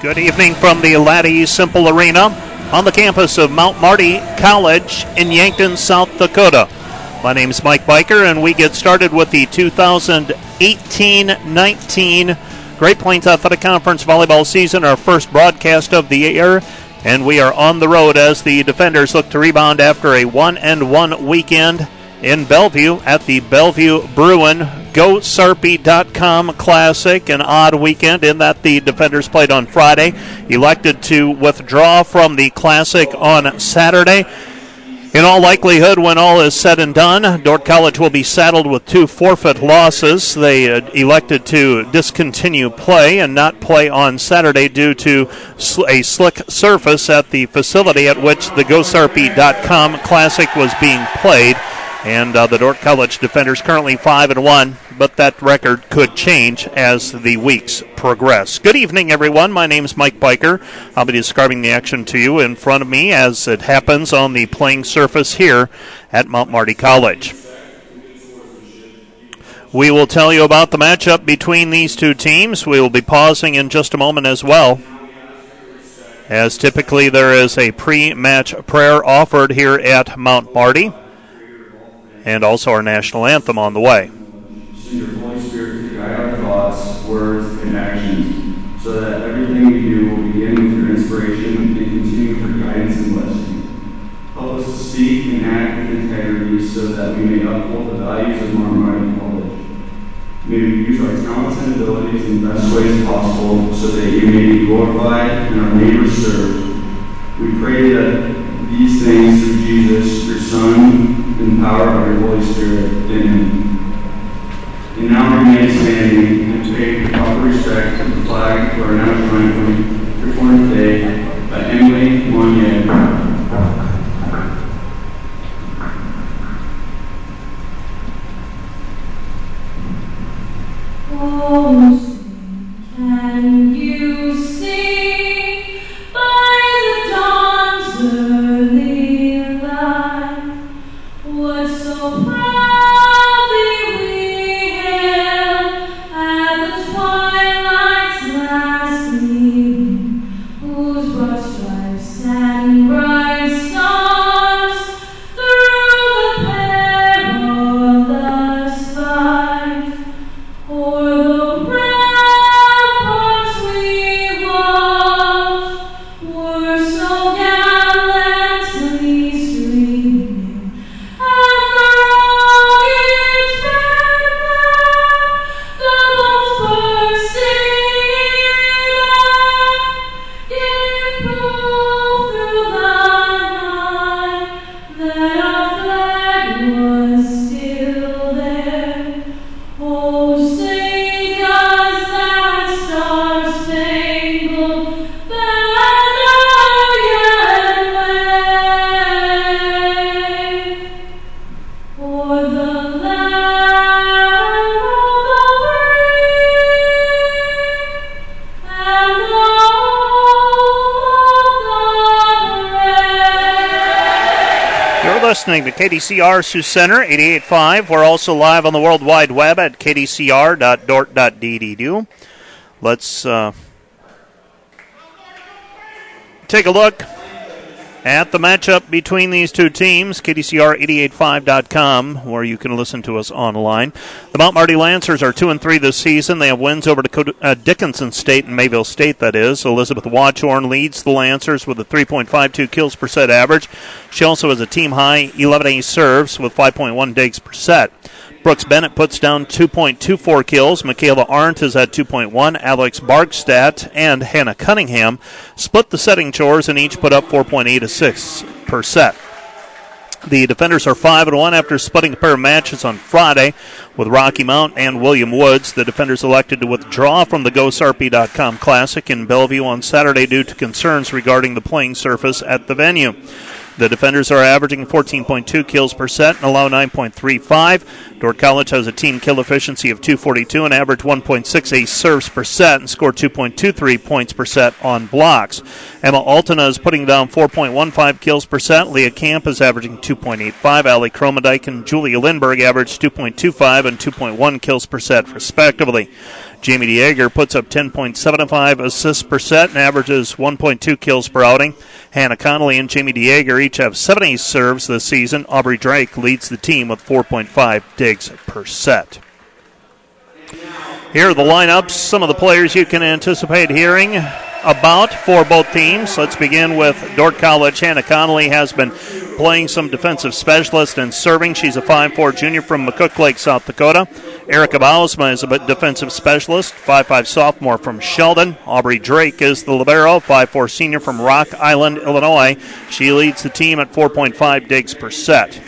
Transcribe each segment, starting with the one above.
Good evening from the Laddie Cimpl Arena on the campus of Mount Marty College in Yankton, South Dakota. My name is Mike Biker, and we get started with the 2018 19 Great Plains Athletic Conference volleyball season, our first broadcast of the year. And we are on the road as the defenders look to rebound after a one and one weekend in Bellevue at the Bellevue Bruin GoSarpy.com Classic. An odd weekend in that the defenders played on Friday, elected to withdraw from the Classic on Saturday. In all likelihood, when all is said and done, Dordt College will be saddled with two forfeit losses. They uh, elected to discontinue play and not play on Saturday due to a slick surface at the facility at which the GoSarpy.com Classic was being played. And uh, the Dordt College defenders currently five and one, but that record could change as the weeks progress. Good evening, everyone. My name is Mike Biker. I'll be describing the action to you in front of me as it happens on the playing surface here at Mount Marty College. We will tell you about the matchup between these two teams. We will be pausing in just a moment as well. As typically, there is a pre match prayer offered here at Mount Marty and also our national anthem on the way. Send your Holy Spirit to guide our thoughts, words, and actions, so that everything we do will begin with your inspiration and continue with your guidance and blessing. Help us to speak and act with integrity so that we may uphold the values of Mount Marty College. May we use our talents and abilities in the best ways possible so that you may be glorified and our neighbors served. We pray that these things through Jesus, your Son, in power of your Holy Spirit. Amen. And now remain standing and pay proper respect to the flag for our national anthem performed today by Emily Monnier. Listening to KDCR Sioux Center 88.5. We're also live on the World Wide Web at kdcr.dordt.edu. Let's uh, take a look at the matchup between these two teams, KDCR885.com, where you can listen to us online. The Mount Marty Lancers are 2 and 3 this season. They have wins over uh, Dickinson State and Mayville State, that is. Elizabeth Watchorn leads the Lancers with a 3.52 kills per set average. She also has a team high 11 ace serves with 5.1 digs per set. Brooks Bennett puts down 2.24 kills. Michaela Arndt is at 2.1. Alex Bargstadt and Hannah Cunningham split the setting chores and each put up 4.8 assists per set. The defenders are 5 and 1 after splitting a pair of matches on Friday with Rocky Mount and William Woods. The defenders elected to withdraw from the GoSarpy.com Classic in Bellevue on Saturday due to concerns regarding the playing surface at the venue. The defenders are averaging 14.2 kills per set and allow 9.35. Dordt College has a team kill efficiency of 242 and average 1.68 serves per set and score 2.23 points per set on blocks. Emma Altena is putting down 4.15 kills per set. Leah Camp is averaging 2.85. Ali Kromendijk and Julia Lindberg average 2.25 and 2.1 kills per set, respectively. Jamie Dieger puts up 10.75 assists per set and averages 1.2 kills per outing. Hannah Connolly and Jamie Dieger each have 70 serves this season. Aubrey Drake leads the team with 4.5 digs per set. Here are the lineups, some of the players you can anticipate hearing about for both teams. Let's begin with Dordt College. Hannah Connolly has been playing some defensive specialist and serving. She's a 5'4 junior from McCook Lake, South Dakota. Erica Bausma is a defensive specialist, 5'5 sophomore from Sheldon. Aubrey Drake is the libero, 5'4 senior from Rock Island, Illinois. She leads the team at 4.5 digs per set.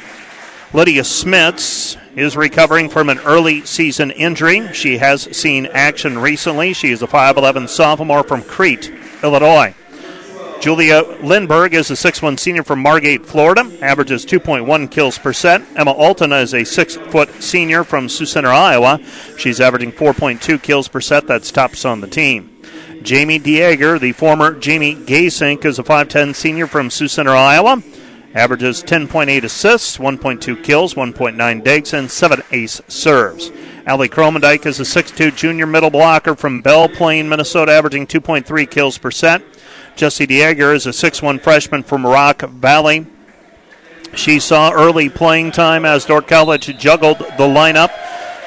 Lydia Smits is recovering from an early season injury. She has seen action recently. She is a 5'11 sophomore from Crete, Illinois. Julia Lindberg is a 6'1 senior from Margate, Florida, averages 2.1 kills per set. Emma Altena is a 6 foot senior from Sioux Center, Iowa. She's averaging 4.2 kills per set. That's tops on the team. Jamie Dieger, the former Jamie Gasink, is a 5'10 senior from Sioux Center, Iowa. Averages 10.8 assists, 1.2 kills, 1.9 digs, and 7 ace serves. Allie Kromendijk is a 6'2 junior middle blocker from Belle Plaine, Minnesota, averaging 2.3 kills per set. Jessie Dieger is a 6'1 freshman from Rock Valley. She saw early playing time as Dordt College juggled the lineup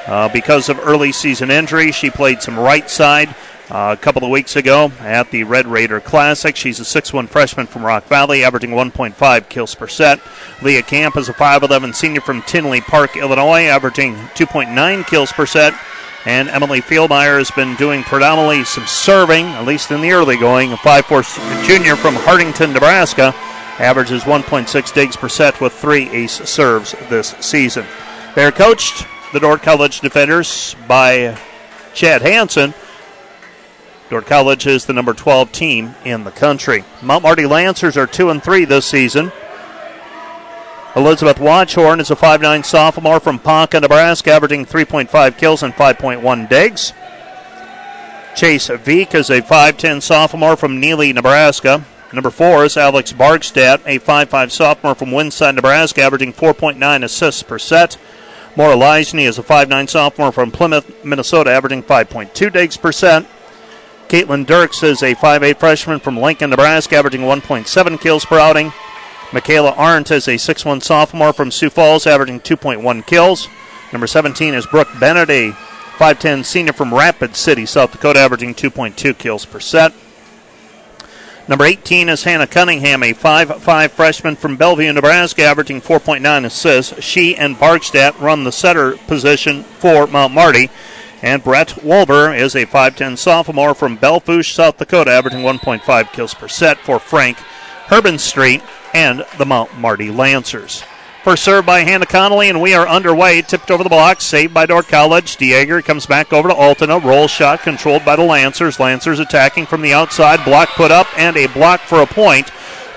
uh, because of early season injury. She played some right side uh, a couple of weeks ago at the Red Raider Classic. She's a 6'1 freshman from Rock Valley, averaging 1.5 kills per set. Leah Camp is a 5'11 senior from Tinley Park, Illinois, averaging 2.9 kills per set. And Emily Fieldmeyer has been doing predominantly some serving, at least in the early going. A 5'4 junior from Hartington, Nebraska, averages 1.6 digs per set with three ace serves this season. They're coached, the Dordt College defenders, by Chad Hanson. Dordt College is the number 12 team in the country. Mount Marty Lancers are 2 and 3 this season. Elizabeth Watchorn is a 5'9 sophomore from Ponca, Nebraska, averaging 3.5 kills and 5.1 digs. Chase Veek is a 5'10 sophomore from Neligh, Nebraska. Number four is Alex Bargstadt, a 5'5 sophomore from Winside, Nebraska, averaging 4.9 assists per set. Maura Leisney is a 5'9 sophomore from Plymouth, Minnesota, averaging 5.2 digs per set. Caitlin Dirks is a 5'8 freshman from Lincoln, Nebraska, averaging 1.7 kills per outing. Michaela Arndt is a 6'1 sophomore from Sioux Falls, averaging 2.1 kills. Number 17 is Brooke Bennett, a 5'10 senior from Rapid City, South Dakota, averaging 2.2 kills per set. Number 18 is Hannah Cunningham, a 5'5 freshman from Bellevue, Nebraska, averaging 4.9 assists. She and Bargstadt run the setter position for Mount Marty. And Brett Wolber is a 5'10 sophomore from Belle Fourche, South Dakota, averaging 1.5 kills per set for Frank Herben Street and the Mount Marty Lancers. First serve by Hannah Connolly, and we are underway. Tipped over the block, saved by Dordt College. Dieger comes back over to Altena. Roll shot controlled by the Lancers. Lancers attacking from the outside. Block put up, and a block for a point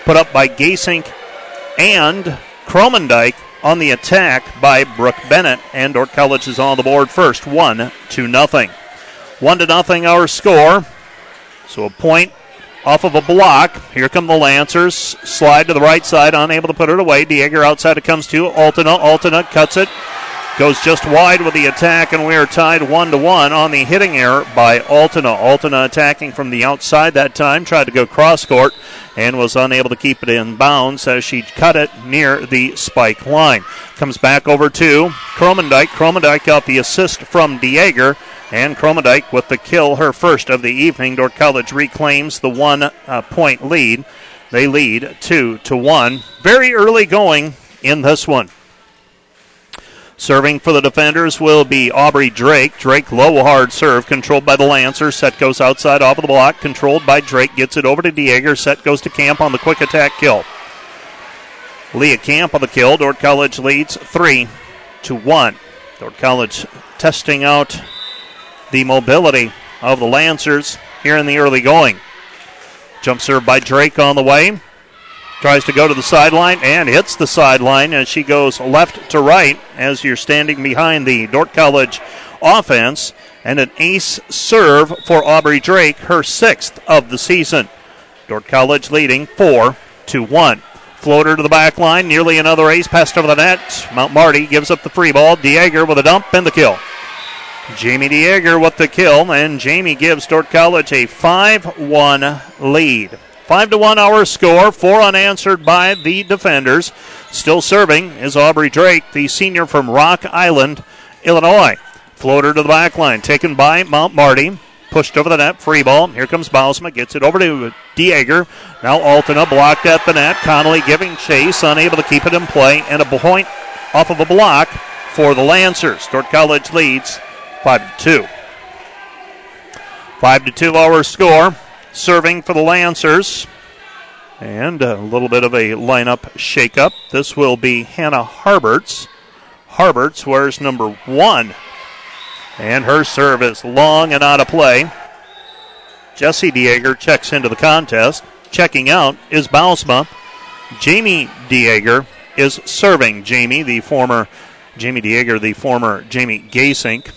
put up by Gasink and Kromendijk on the attack by Brooke Bennett. And Dordt College is on the board first, one to nothing. One to nothing our score. So a point off of a block. Here come the Lancers. Slide to the right side, unable to put it away. Dieger outside it comes to Altena. Altena cuts it. Goes just wide with the attack, and we are tied one to one on the hitting error by Altena. Altena attacking from the outside that time, tried to go cross court and was unable to keep it in bounds as she cut it near the spike line. Comes back over to Kromendijk. Kromendijk got the assist from Dieger. And Kromendijk with the kill, her first of the evening. Dordt College reclaims the one uh, point lead. They lead two to one. Very early going in this one. Serving for the defenders will be Aubrey Drake. Drake low hard serve, controlled by the Lancer. Set goes outside off of the block, controlled by Drake. Gets it over to Dieger. Set goes to Camp on the quick attack kill. Leah Camp on the kill. Dordt College leads three to one. Dordt College testing out the mobility of the Lancers here in the early going. Jump serve by Drake on the way. Tries to go to the sideline and hits the sideline as she goes left to right as you're standing behind the Dordt College offense. And an ace serve for Aubrey Drake, her sixth of the season. Dordt College leading four to one. Floater to the back line, nearly another ace, passed over the net. Mount Marty gives up the free ball. Dieger with a dump and the kill. Jamie Dieger with the kill, and Jamie gives Dordt College a 5 1 lead. 5 to 1 our score, four unanswered by the defenders. Still serving is Aubrey Drake, the senior from Rock Island, Illinois. Floater to the back line, taken by Mount Marty. Pushed over the net, free ball. Here comes Bausma, gets it over to Dieger. Now Altena blocked at the net. Connolly giving chase, unable to keep it in play, and a point off of a block for the Lancers. Dordt College leads 5 to 2. 5 to 2 our score. Serving for the Lancers. And a little bit of a lineup shakeup. This will be Hannah Harberts. Harberts wears number one. And her serve is long and out of play. Jesse Dieger checks into the contest. Checking out is Bausma. Jamie Dieger is serving. Jamie, the former Jamie Dieger, the former Jamie Gasink.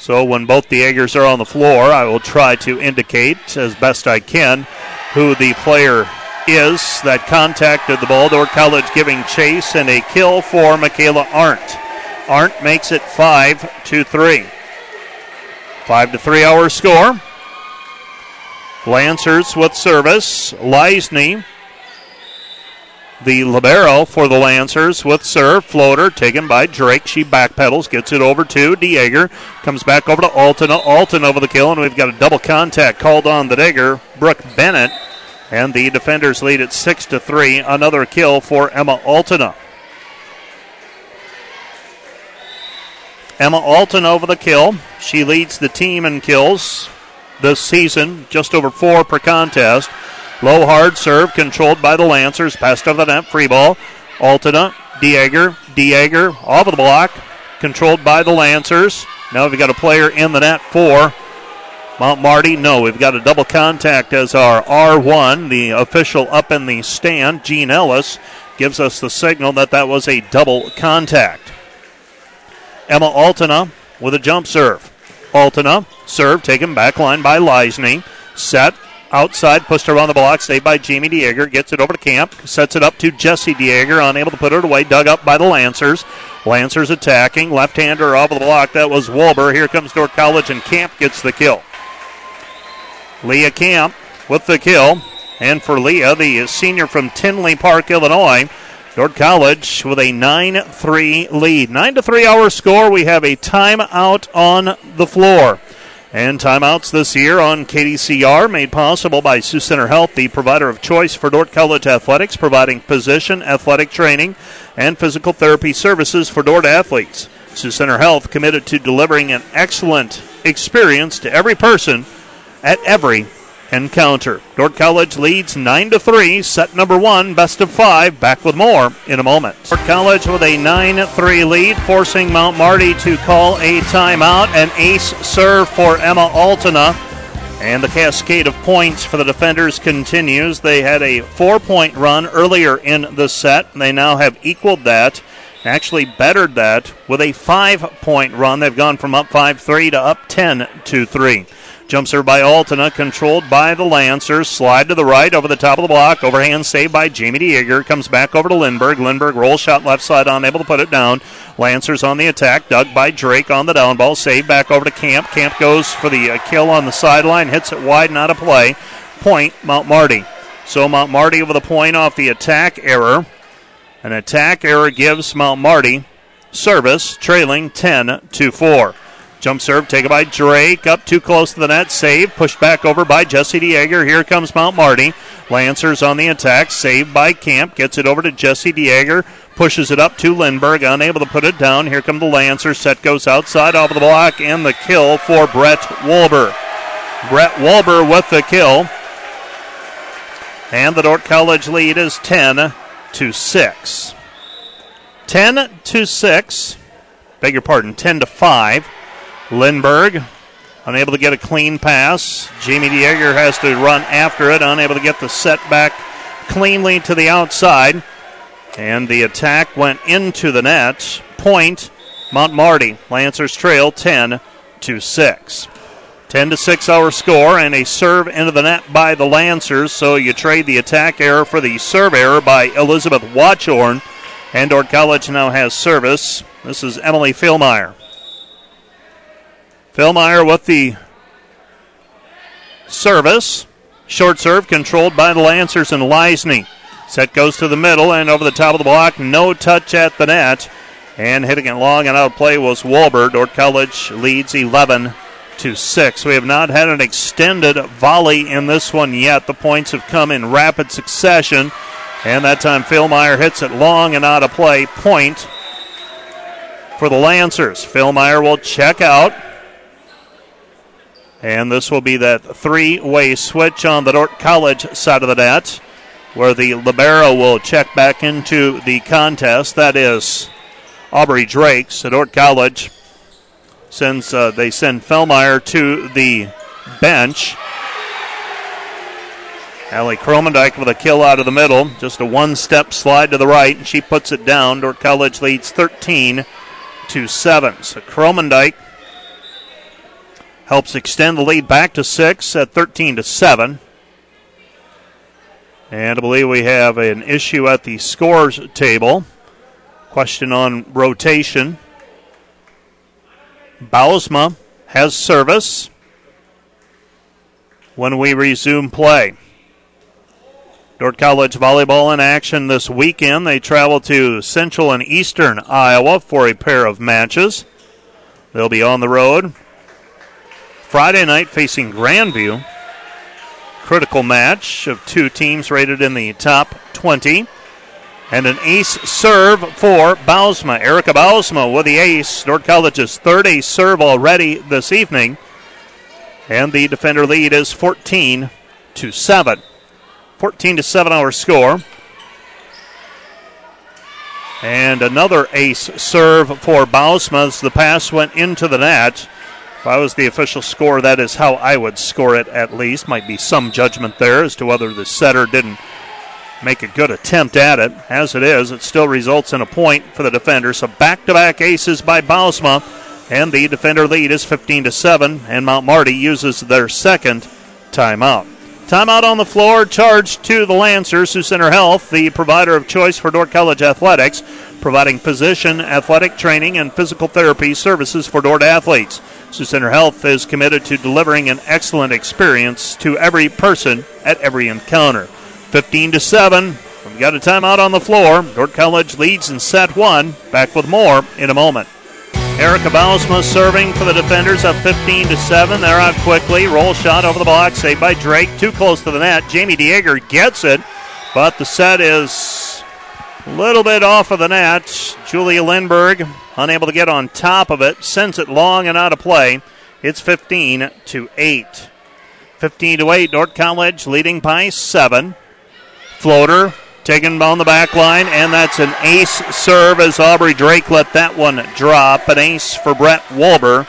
So when both Diegers are on the floor, I will try to indicate as best I can who the player is that contacted the ball. Dordt College giving chase and a kill for Michaela Arndt. Arndt makes it 5 to 3. 5 to 3 hour score. Lancers with service. Leisney, the libero for the Lancers with serve. Floater taken by Drake. She backpedals, gets it over to Dieger. Comes back over to Altena. Altena over the kill, and we've got a double contact called on the Dagger. Brooke Bennett. And the defenders lead at 6 to 3. Another kill for Emma Altena. Emma Altena over the kill. She leads the team in kills this season, just over four per contest. Low hard serve controlled by the Lancers. Passed over the net, free ball. Altena, Dieger, Dieger off of the block, controlled by the Lancers. Now we've got a player in the net for Mount Marty. No, we've got a double contact as our R1, the official up in the stand, Gene Ellis, gives us the signal that that was a double contact. Emma Altena with a jump serve. Altena, serve taken back line by Leisney. Set outside, pushed around the block, saved by Jamie Dieger. Gets it over to Camp, sets it up to Jesse Dieger, unable to put it away, dug up by the Lancers. Lancers attacking, left hander off of the block. That was Wolber. Here comes Dordt College, and Camp gets the kill. Leah Camp with the kill. And for Leah, the senior from Tinley Park, Illinois, Dordt College with a 9 3 lead. 9 to 3 hour score. We have a timeout on the floor. And timeouts this year on KDCR made possible by Sioux Center Health, the provider of choice for Dordt College athletics, providing physician, athletic training, and physical therapy services for Dordt athletes. Sioux Center Health committed to delivering an excellent experience to every person at every encounter. Dordt College leads 9 to 3, set number 1, best of 5. Back with more in a moment. Dordt College with a 9-3 lead, forcing Mount Marty to call a timeout. An ace serve for Emma Altena. And the cascade of points for the defenders continues. They had a four-point run earlier in the set. They now have equaled that, actually bettered that with a five-point run. They've gone from up 5-3 to up 10 to 3. Jump serve by Altena, controlled by the Lancers. Slide to the right over the top of the block. Overhand save by Jamie Dieger. Comes back over to Lindberg. Lindberg roll shot left side, unable to put it down. Lancers on the attack. Dug by Drake on the down ball. Save back over to Camp. Camp goes for the uh, kill on the sideline. Hits it wide, not a play. Point, Mount Marty. So Mount Marty over the point off the attack error. An attack error gives Mount Marty service, trailing 10 to 4. Jump serve taken by Drake. Up too close to the net. Save. Pushed back over by Jesse Dieger. Here comes Mount Marty. Lancers on the attack. Saved by Camp. Gets it over to Jesse Dieger. Pushes it up to Lindberg. Unable to put it down. Here come the Lancers. Set goes outside off of the block. And the kill for Brett Wolber. Brett Wolber with the kill. And the Dordt College lead is 10 to 6. 10 to 6. Beg your pardon, 10 to 5. Lindberg unable to get a clean pass. Jamie Dieger has to run after it, unable to get the set back cleanly to the outside. And the attack went into the net. Point, Mount Marty. Lancers trail 10 to 6. 10 to 6 our score, and a serve into the net by the Lancers. So you trade the attack error for the serve error by Elizabeth Watchorn. And Dordt College now has service. This is Emily Philmeyer. Philmeyer with the service. Short serve controlled by the Lancers and Leisney. Set goes to the middle and over the top of the block. No touch at the net. And hitting it long and out of play was Wolber. Dordt College leads 11 to 6. We have not had an extended volley in this one yet. The points have come in rapid succession. And that time Philmeyer hits it long and out of play. Point for the Lancers. Philmeyer will check out. And this will be that three way switch on the Dordt College side of the net where the Libero will check back into the contest. That is Aubrey Drake. So Dordt College sends, uh, they send Philmeyer to the bench. Allie Kromendijk with a kill out of the middle. Just a one step slide to the right, and she puts it down. Dordt College leads 13 to 7. So Kromendijk helps extend the lead back to 6 at 13 to 7. And I believe we have an issue at the scores table. Question on rotation. Bausma has service when we resume play. Dordt College volleyball in action this weekend. They travel to Central and Eastern Iowa for a pair of matches. They'll be on the road Friday night facing Grandview critical match of two teams rated in the top 20. And an ace serve for Bausma. Erica Bausma with the ace. Dordt College's third ace serve already this evening. And the defender lead is 14 to 7. 14 to 7 our score. And another ace serve for Bausma the pass went into the net. If I was the official score, that is how I would score it at least. Might be some judgment there as to whether the setter didn't make a good attempt at it. As it is, it still results in a point for the defender. So back to back aces by Bausma, and the defender lead is 15 to 7, and Mount Marty uses their second timeout. Timeout on the floor, charged to the Lancers, Sioux Center Health, the provider of choice for Dordt College athletics, providing physician, athletic training, and physical therapy services for Dordt athletes. Sioux Center Health is committed to delivering an excellent experience to every person at every encounter. 15 to 7. We've got a timeout on the floor. Dordt College leads in set one. Back with more in a moment. Erica Bausma serving for the defenders up 15 to 7. They're out quickly. Roll shot over the block, saved by Drake. Too close to the net. Jamie Dieger gets it, but the set is a little bit off of the net. Julia Lindberg unable to get on top of it, sends it long and out of play. It's 15 to 8. 15 to 8, North College leading by 7. Floater taken on the back line, and that's an ace serve as Aubrey Drake let that one drop. An ace for Brett Wolber,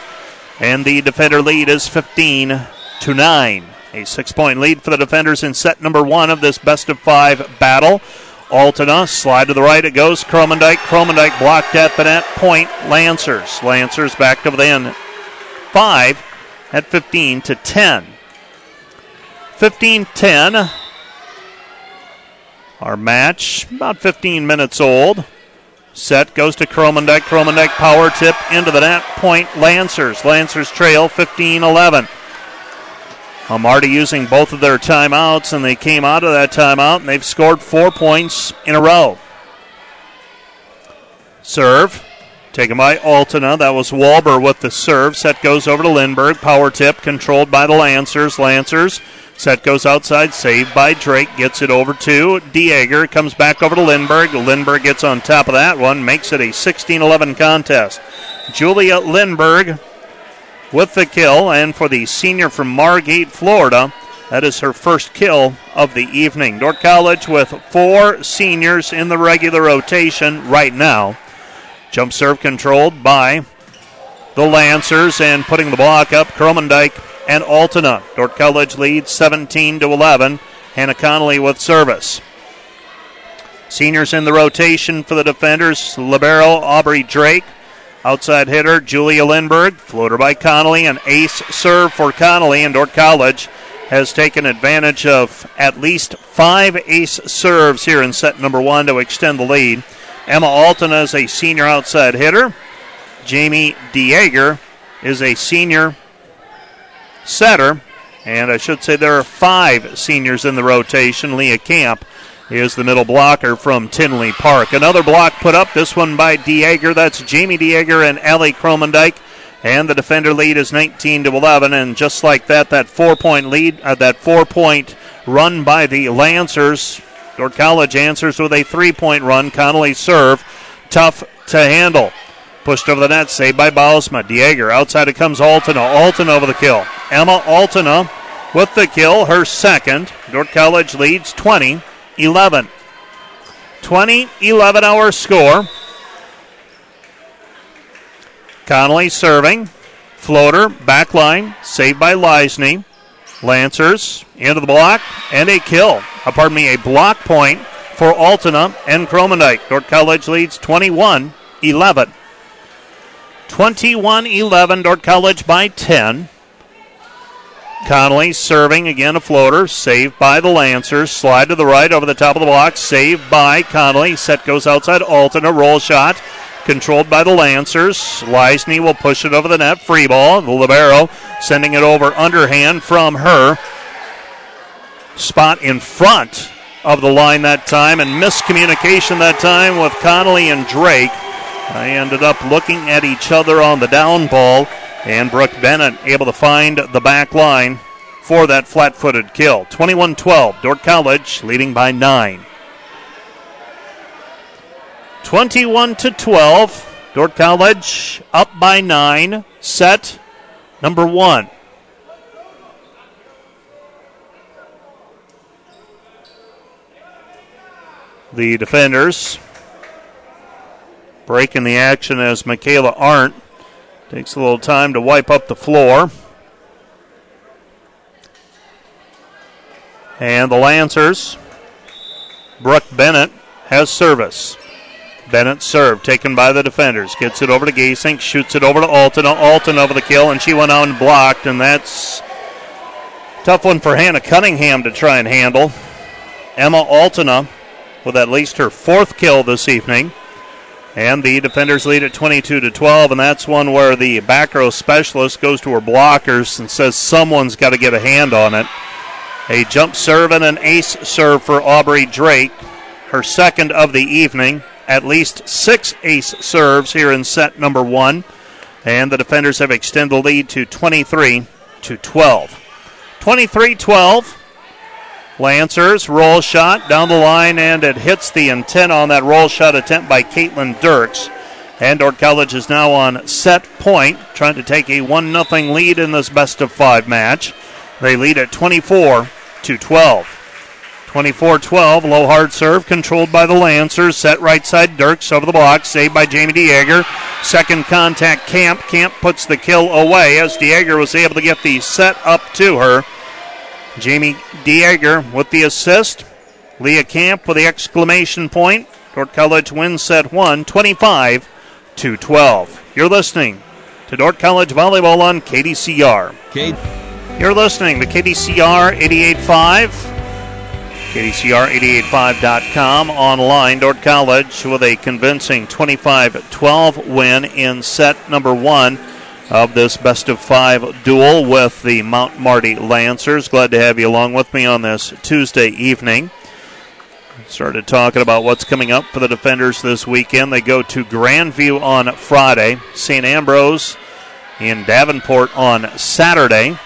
and the defender lead is 15 to 9. A six point lead for the defenders in set number one of this best of five battle. Altena, slide to the right, it goes. Kromendijk, Kromendijk blocked at the net. Point, Lancers. Lancers back to within five at 15 to 10. 15 10. Our match, about 15 minutes old. Set goes to Kromendijk. Kromendijk power tip into the net. Point, Lancers. Lancers trail 15 11. Marty using both of their timeouts, and they came out of that timeout, and they've scored four points in a row. Serve. Taken by Altena. That was Wolber with the serve. Set goes over to Lindberg. Power tip controlled by the Lancers. Lancers. Set goes outside. Saved by Drake. Gets it over to Dieger. Comes back over to Lindberg. Lindberg gets on top of that one. Makes it a 16 11 contest. Julia Lindberg with the kill. And for the senior from Margate, Florida, that is her first kill of the evening. Dordt College with four seniors in the regular rotation right now. Jump serve controlled by the Lancers and putting the block up, Kromendijk and Altena. Dordt College leads 17 to 11. Hannah Connolly with service. Seniors in the rotation for the defenders, Libero Aubrey Drake, Outside hitter, Julia Lindberg. Floater by Connolly. An ace serve for Connolly. And Dordt College has taken advantage of at least five ace serves here in set number one to extend the lead. Emma Altena is a senior outside hitter. Jamie Dieger is a senior setter. And I should say there are five seniors in the rotation. Leah Camp is the middle blocker from Tinley Park. Another block put up, this one by Dieger. That's Jamie Dieger and Ellie Kromendijk. And the defender lead is 19 to 11. And just like that, that four point lead, uh, that four point run by the Lancers. Dordt College answers with a three point run. Connolly serve. Tough to handle. Pushed over the net, saved by Bausma. Dieger outside it comes Altena. Altena over the kill. Emma Altena with the kill, her second. Dordt College leads 20 11. 20 11 our score. Connolly serving. Floater, back line, saved by Leisney. Lancers into the block and a kill. Uh, pardon me, a block point for Altena and Kromendijk. Dordt College leads 21 11. 21 11, Dordt College by 10. Connolly serving again a floater, saved by the Lancers. Slide to the right over the top of the block, saved by Connolly. Set goes outside Altena, a roll shot, controlled by the Lancers. Leisney will push it over the net, free ball. The Libero sending it over underhand from her. Spot in front of the line that time, and miscommunication that time with Connolly and Drake. They ended up looking at each other on the down ball, and Brooke Bennett able to find the back line for that flat footed kill. 21 12, Dordt College leading by 9. 21 to 12, Dordt College up by 9, set number 1. The defenders breaking the action as Michaela Arndt takes a little time to wipe up the floor. And the Lancers, Brooke Bennett has service. Bennett serve taken by the defenders. Gets it over to Gasink, shoots it over to Altena. Altena over the kill, and she went out and blocked, and that's tough one for Hannah Cunningham to try and handle. Emma Altena with at least her fourth kill this evening. And the defenders lead at 22 to 12, and that's one where the back row specialist goes to her blockers and says someone's got to get a hand on it. A jump serve and an ace serve for Aubrey Drake, her second of the evening. At least six ace serves here in set number one, and the defenders have extended the lead to 23 to 12. 23 12. Lancers roll shot down the line, and it hits the intent on that roll shot attempt by Caitlin Dirks. And Dordt College is now on set point, trying to take a 1 0 lead in this best of five match. They lead at 24 to 12. 24 12, low hard serve, controlled by the Lancers. Set right side, Dirks over the block, saved by Jamie Dieger. Second contact, Camp. Camp puts the kill away as Dieger was able to get the set up to her. Jamie Dieger with the assist. Leah Camp with the exclamation point. Dordt College wins set one, 25 to 12. You're listening to Dordt College Volleyball on KDCR. Kate. You're listening to KDCR 88.5. KDCR885.com online. Dordt College with a convincing 25 12 win in set number one of this best of five duel with the Mount Marty Lancers. Glad to have you along with me on this Tuesday evening. Started talking about what's coming up for the defenders this weekend. They go to Grandview on Friday, St. Ambrose in Davenport on Saturday.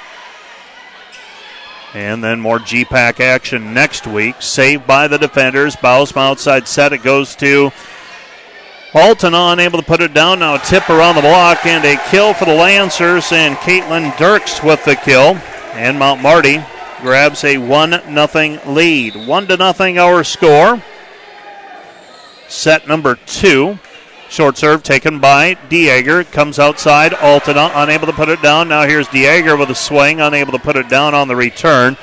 And then more GPAC action next week. Saved by the defenders. Bausma outside set. It goes to Altena unable to put it down. Now tip around the block and a kill for the Lancers. And Caitlin Dirks with the kill. And Mount Marty grabs a 1 0 lead. 1 to nothing our score. Set number two. Short serve taken by Dieger. Comes outside. Altena unable to put it down. Now here's Dieger with a swing, unable to put it down on the return.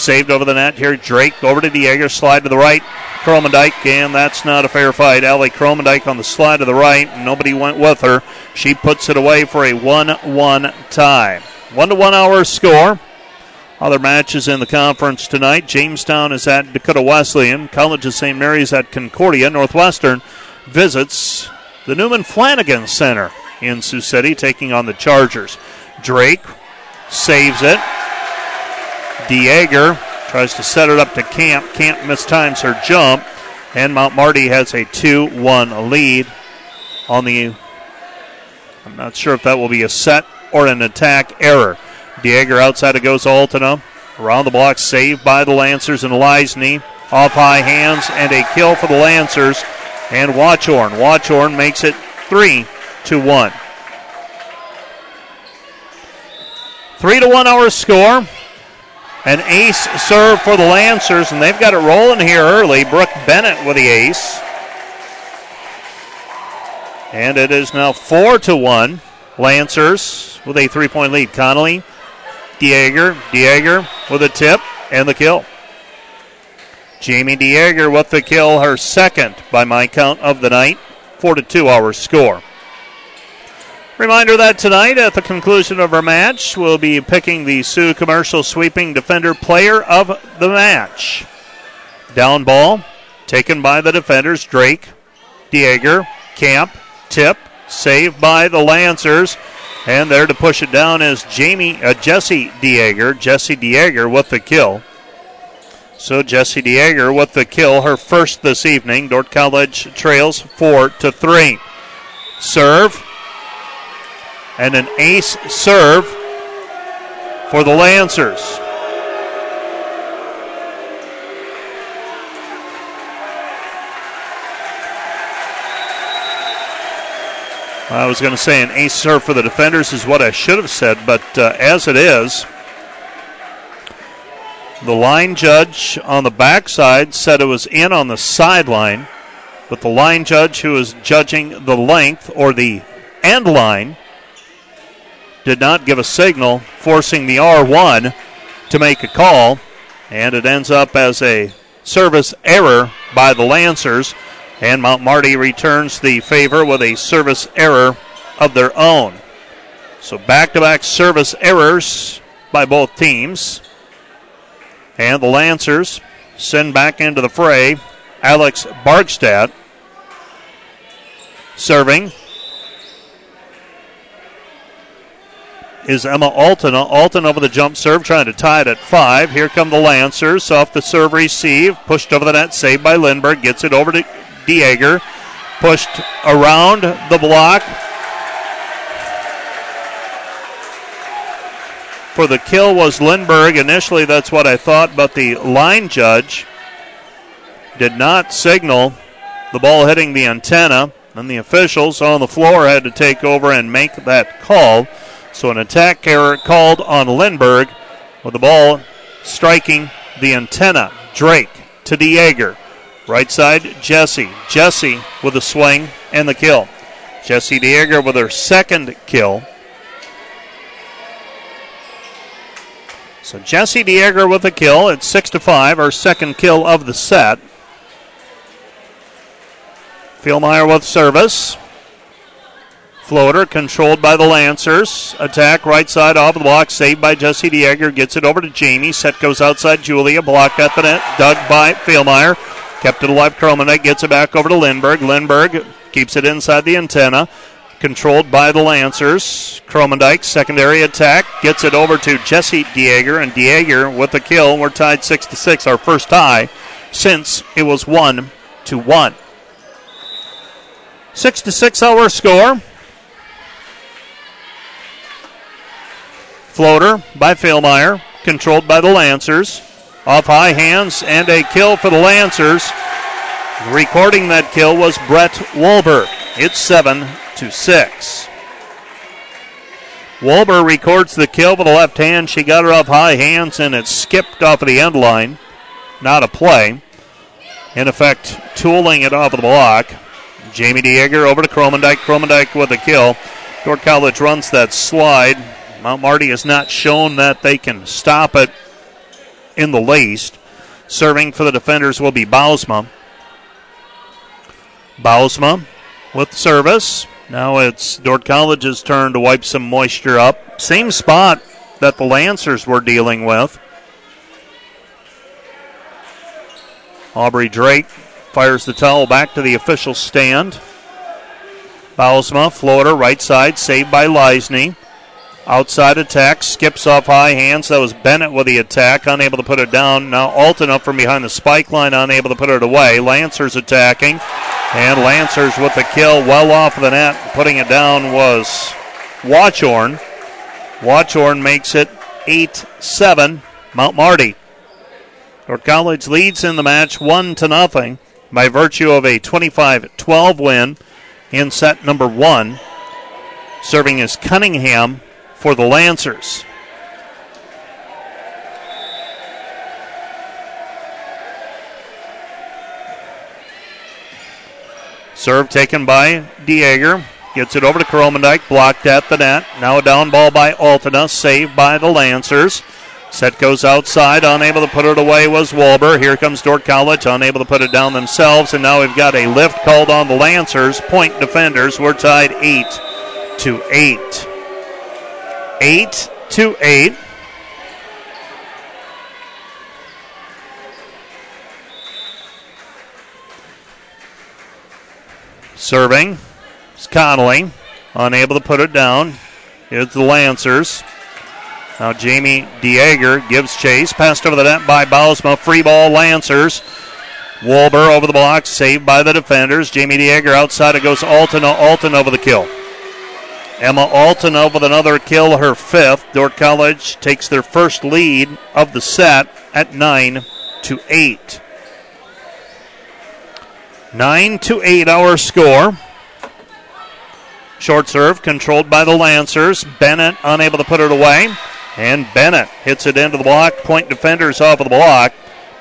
Saved over the net here. Drake over to Dieger. Slide to the right. Kromendijk, and that's not a fair fight. Allie Kromendijk on the slide to the right. Nobody went with her. She puts it away for a 1 1 tie. 1 to 1 hour score. Other matches in the conference tonight. Jamestown is at Dakota Wesleyan. College of St. Mary's at Concordia. Northwestern visits the Newman Flanagan Center. in Sioux City, taking on the Chargers. Drake saves it. Dieger tries to set it up to Camp. Camp mistimes her jump, and Mount Marty has a 2 1 lead on the. I'm not sure if that will be a set or an attack error. Dieger outside it goes to Altena. Around the block, saved by the Lancers and Leisney. Off high hands and a kill for the Lancers. And Watchorn. Watchorn makes it 3 to 1. 3 to 1 our score. An ace serve for the Lancers, and they've got it rolling here early. Brooke Bennett with the ace. And it is now 4 to 1. Lancers with a three point lead. Connolly, Dieger, Dieger with a tip and the kill. Jamie Dieger with the kill, her second by my count of the night. 4 to 2 our score. Reminder that tonight, at the conclusion of our match, we'll be picking the Sioux Commercial Sweeping Defender Player of the Match. Down ball, taken by the defenders Drake, Dieger, Camp, tip, saved by the Lancers. And there to push it down is Jamie uh, Jesse Dieger. Jesse Dieger with the kill. So Jesse Dieger with the kill, her first this evening. Dordt College trails four to three. Serve and an ace serve for the Lancers. I was going to say an ace serve for the defenders is what I should have said, but uh, as it is, the line judge on the backside said it was in on the sideline, but the line judge who is judging the length or the end line did not give a signal, forcing the R1 to make a call, and it ends up as a service error by the Lancers. And Mount Marty returns the favor with a service error of their own. So back to back service errors by both teams. And the Lancers send back into the fray Alex Bargstadt. Serving is Emma Altena. Altena over the jump serve, trying to tie it at five. Here come the Lancers off the serve receive, pushed over the net, saved by Lindberg. Gets it over to Dieger, pushed around the block. For the kill was Lindberg. Initially, that's what I thought, but the line judge did not signal the ball hitting the antenna, and the officials on the floor had to take over and make that call. So an attack error called on Lindberg with the ball striking the antenna. Drake to Dieger. Right side, Jesse. Jesse with a swing and the kill. Jesse Dieger with her second kill. So Jesse Dieger with a kill. It's six to five, our second kill of the set. Philmeyer with service. Floater controlled by the Lancers. Attack right side off the block. Saved by Jesse Dieger. Gets it over to Jamie. Set goes outside Julia. Blocked at the net. Dug by Philmeyer. Kept it alive. Kromendijk gets it back over to Lindberg. Lindberg keeps it inside the antenna. Controlled by the Lancers. Kromendijk, secondary attack. Gets it over to Jesse Dieger. And Dieger with the kill. We're tied 6 to 6. Our first tie since it was 1 to 1. 6 to 6 our score. Floater by Philmeyer, controlled by the Lancers. Off high hands and a kill for the Lancers. Recording that kill was Brett Wolber. It's 7 to 6. Wolber records the kill with the left hand. She got her off high hands and it skipped off of the end line. Not a play. In effect, tooling it off of the block. Jamie Dieger over to Kromendijk. Kromendijk with a kill. Dordt College runs that slide. Mount Marty has not shown that they can stop it in the least. Serving for the defenders will be Bausma. Bausma with service. Now it's Dordt College's turn to wipe some moisture up. Same spot that the Lancers were dealing with. Aubrey Drake fires the towel back to the official stand. Bausma, floater, right side, saved by Leisney. Outside attack, skips off high hands. That was Bennett with the attack, unable to put it down. Now Altena up from behind the spike line, unable to put it away. Lancers attacking, and Lancers with the kill well off of the net. Putting it down was Watchorn. Watchorn makes it 8 7. Mount Marty. Dordt College leads in the match 1 to nothing by virtue of a 25 12 win in set number 1. Serving is Cunningham for the Lancers. Serve taken by Dieger. Gets it over to Kromendijk, blocked at the net. Now a down ball by Altena, saved by the Lancers. Set goes outside, unable to put it away was Wolber. Here comes Dordt College, unable to put it down themselves, and now we've got a lift called on the Lancers. Point defenders, we're tied eight to eight. Eight to eight. Serving is Connolly, unable to put it down. Here's the Lancers. Now Jamie Dieger gives chase, passed over the net by Bausma. Free ball, Lancers. Wolber over the block, saved by the defenders. Jamie Dieger outside it goes Altena. Altena over the kill. Emma Altena with another kill, her fifth. Dordt College takes their first lead of the set at nine to eight. Nine to eight, our score. Short serve controlled by the Lancers. Bennett unable to put it away. And Bennett hits it into the block. Point defenders off of the block.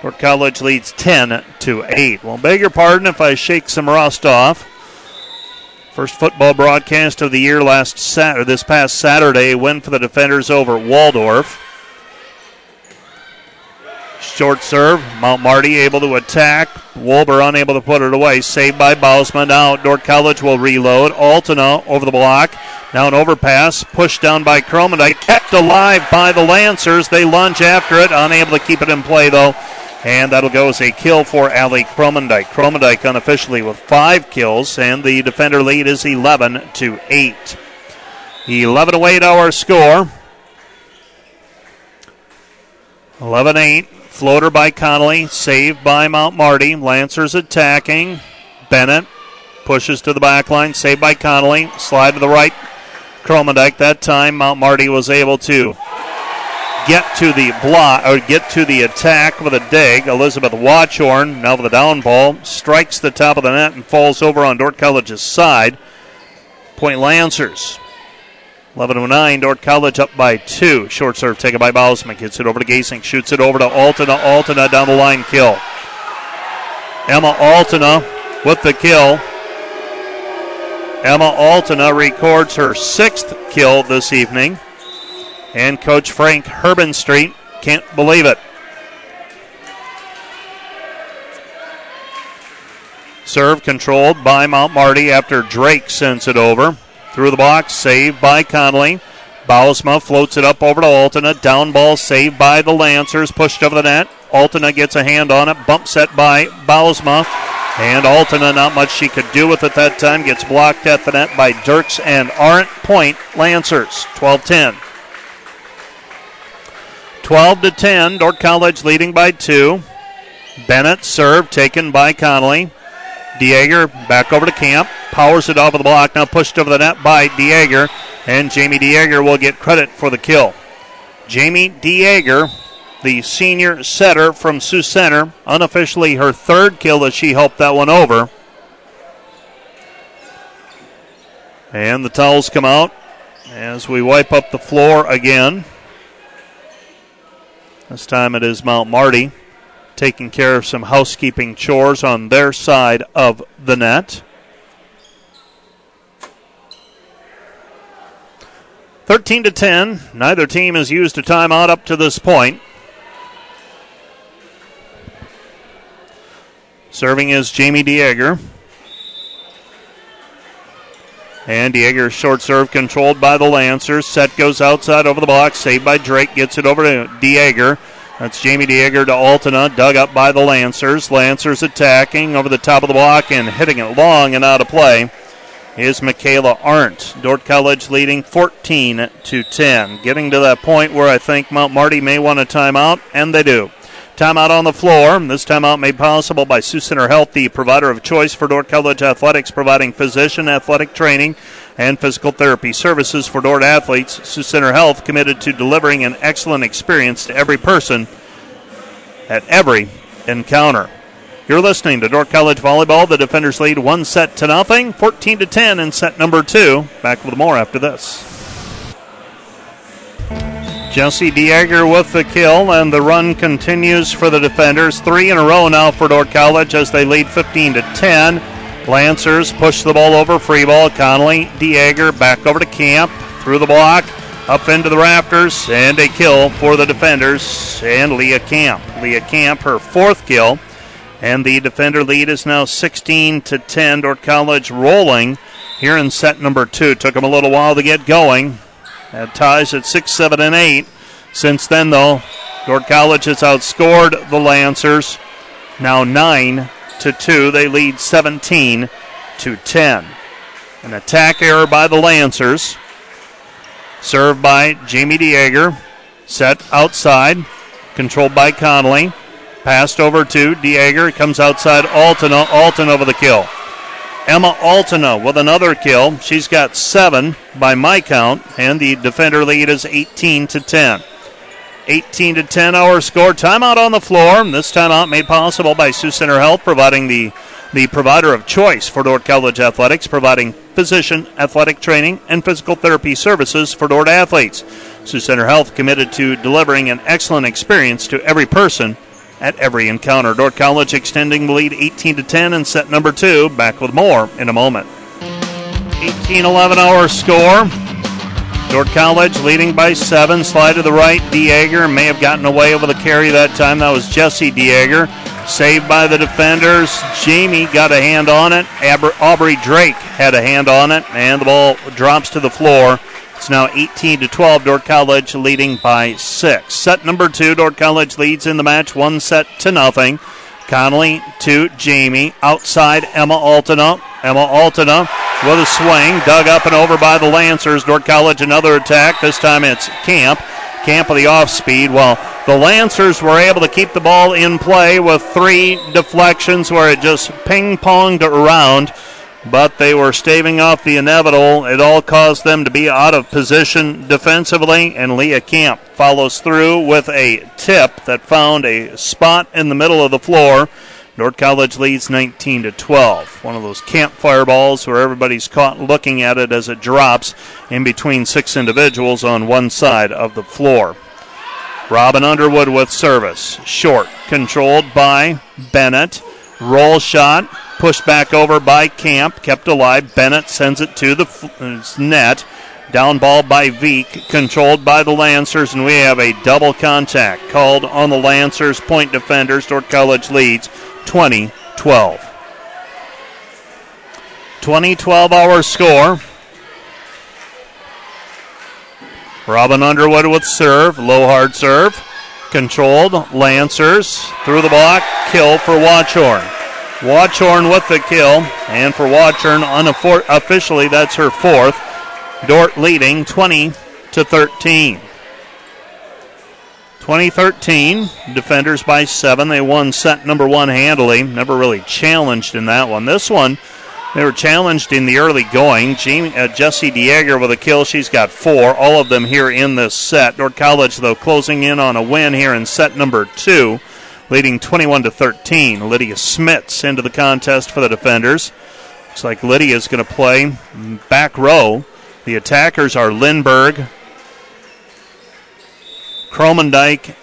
Dordt College leads 10 to 8. Well, beg your pardon if I shake some rust off. First football broadcast of the year last sat this past Saturday. Win for the defenders over Waldorf. Short serve. Mount Marty able to attack. Wolber unable to put it away. Saved by Bausma. Now Dordt College will reload. Altena over the block. Now an overpass. Pushed down by Kromendijk. Kept alive by the Lancers. They lunge after it. Unable to keep it in play though. And that'll go as a kill for Ali Kromendijk. Kromendijk unofficially with five kills. And the defender lead is 11 to 8. 11 to 8 our score. 11 8. Floater by Connolly, saved by Mount Marty. Lancers attacking. Bennett pushes to the back line, saved by Connolly. Slide to the right. Kromendijk. That time, Mount Marty was able to get to the block or get to the attack with a dig. Elizabeth Watchorn, now with the down ball, strikes the top of the net and falls over on Dordt College's side. Point Lancers. 11 9, Dordt College up by two. Short serve taken by Bausma. Gets it over to Gasink. Shoots it over to Altena. Altena down the line kill. Emma Altena with the kill. Emma Altena records her sixth kill this evening. And Coach Frank Herbenstreet can't believe it. Serve controlled by Mount Marty after Drake sends it over. Through the box, saved by Connolly. Bausma floats it up over to Altena. Down ball saved by the Lancers. Pushed over the net. Altena gets a hand on it. Bump set by Bausma. And Altena, not much she could do with it that time. Gets blocked at the net by Dirks and Arndt. Point Lancers. 12 10. 12 to 10. Dordt College leading by two. Bennett serve taken by Connolly. Dieger back over to Camp. Powers it off of the block. Now pushed over the net by Dieger. And Jamie Dieger will get credit for the kill. Jamie Dieger, the senior setter from Sioux Center, unofficially her third kill as she helped that one over. And the towels come out as we wipe up the floor again. This time it is Mount Marty taking care of some housekeeping chores on their side of the net. 13 to 10. Neither team has used a timeout up to this point. Serving is Jamie Dieger. And Dieger's short serve controlled by the Lancers. Set goes outside over the block. Saved by Drake. Gets it over to Dieger. That's Jamie Dieger to Altena. Dug up by the Lancers. Lancers attacking over the top of the block and hitting it long and out of play. is Michaela Arndt. Dordt College leading 14 to 10. Getting to that point where I think Mount Marty may want a timeout, and they do. Timeout on the floor. This timeout made possible by Sioux Center Health, the provider of choice for Dordt College athletics, providing physician athletic training and physical therapy services for Dordt athletes. Sioux Center Health committed to delivering an excellent experience to every person at every encounter. You're listening to Dordt College Volleyball. The defenders lead one set to nothing, 14 to 10 in set number two. Back with more after this. Jesse Dieger with the kill, and the run continues for the defenders. Three in a row now for Dordt College as they lead 15 to 10. Lancers push the ball over, free ball. Connolly, Dieger back over to Camp, through the block, up into the rafters, and a kill for the defenders and Leah Camp. Leah Camp, her fourth kill, and the defender lead is now 16 to 10. Dordt College rolling here in set number two. Took them a little while to get going. Had ties at six, seven, and eight. Since then, though, Dordt College has outscored the Lancers. Now nine to two. They lead 17 to 10. An attack error by the Lancers. Served by Jamie Dieger. Set outside. Controlled by Connolly. Passed over to Dieger. Comes outside Altena. Altena over the kill. Emma Altena with another kill. She's got seven by my count, and the defender lead is 18 to 10. 18 to 10 our score. Timeout on the floor. This timeout made possible by Sioux Center Health, providing the the provider of choice for Dordt College athletics, providing physician, athletic training, and physical therapy services for Dordt athletes. Sioux Center Health committed to delivering an excellent experience to every person at every encounter. Dordt College extending the lead 18 to 10 in set number two. Back with more in a moment. 18 11 our score. Dordt College leading by seven. Slide to the right. Dieger may have gotten away over the carry that time. That was Jesse Dieger. Saved by the defenders. Jamie got a hand on it. Aubrey Drake had a hand on it, and the ball drops to the floor. It's now 18 to 12. Dordt College leading by six. Set number two. Dordt College leads in the match, one set to nothing. Connolly to Jamie. Outside Emma Altena. Emma Altena with a swing, dug up and over by the Lancers. Dordt College another attack. This time it's Camp. Camp of the off speed. While the Lancers were able to keep the ball in play with three deflections where it just ping ponged around, but they were staving off the inevitable. It all caused them to be out of position defensively, and Leah Camp follows through with a tip that found a spot in the middle of the floor. Dordt College leads 19 to 12. One of those campfire balls where everybody's caught looking at it as it drops in between six individuals on one side of the floor. Robin Underwood with service. Short, controlled by Bennett. Roll shot, pushed back over by Camp, kept alive. Bennett sends it to the f- uh, net. Down ball by Veek, controlled by the Lancers, and we have a double contact called on the Lancers point defenders. Dordt College leads 20 12. 2012 our score. Robin Underwood with serve, low hard serve. Controlled, Lancers through the block, kill for Watchorn. Watchorn with the kill, and for Watchorn, unofficially, that's her fourth. Dordt leading 20 to 13. 2013, defenders by seven. They won set number one handily. Never really challenged in that one. This one, they were challenged in the early going. Jamie, uh, Jessie Dieger with a kill. She's got four. All of them here in this set. Dordt College, though, closing in on a win here in set number two, leading 21 to 13. Lydia Smits into the contest for the defenders. Looks like Lydia is going to play back row. The attackers are Lindberg, Kromendijk,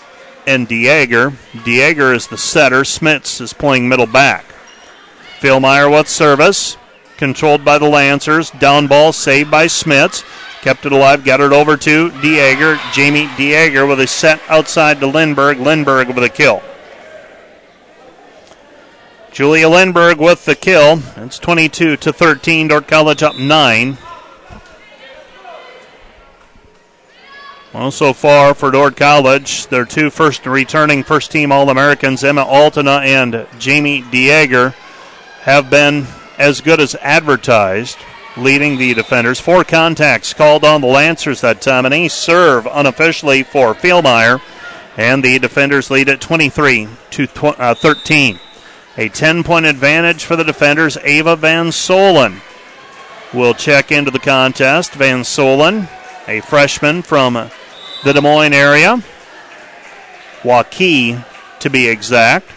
and Dieger. Dieger is the setter. Smits is playing middle back. Philmeyer with service. Controlled by the Lancers. Down ball saved by Smits. Kept it alive. Got it over to Dieger. Jamie Dieger with a set outside to Lindberg. Lindberg with a kill. Julia Lindberg with the kill. It's 22 to 13. Dordt College up nine. Well, so far for Dordt College, their two first returning first team All Americans, Emma Altena and Jamie Dieger, have been as good as advertised. leading the defenders. Four contacts called on the Lancers that time. An ace serve unofficially for Fieldmeyer. And the defenders lead at 23 to uh, 13. A 10 point advantage for the defenders. Ava Van Solen will check into the contest. Van Solen, a freshman from the Des Moines area. Waukee, to be exact.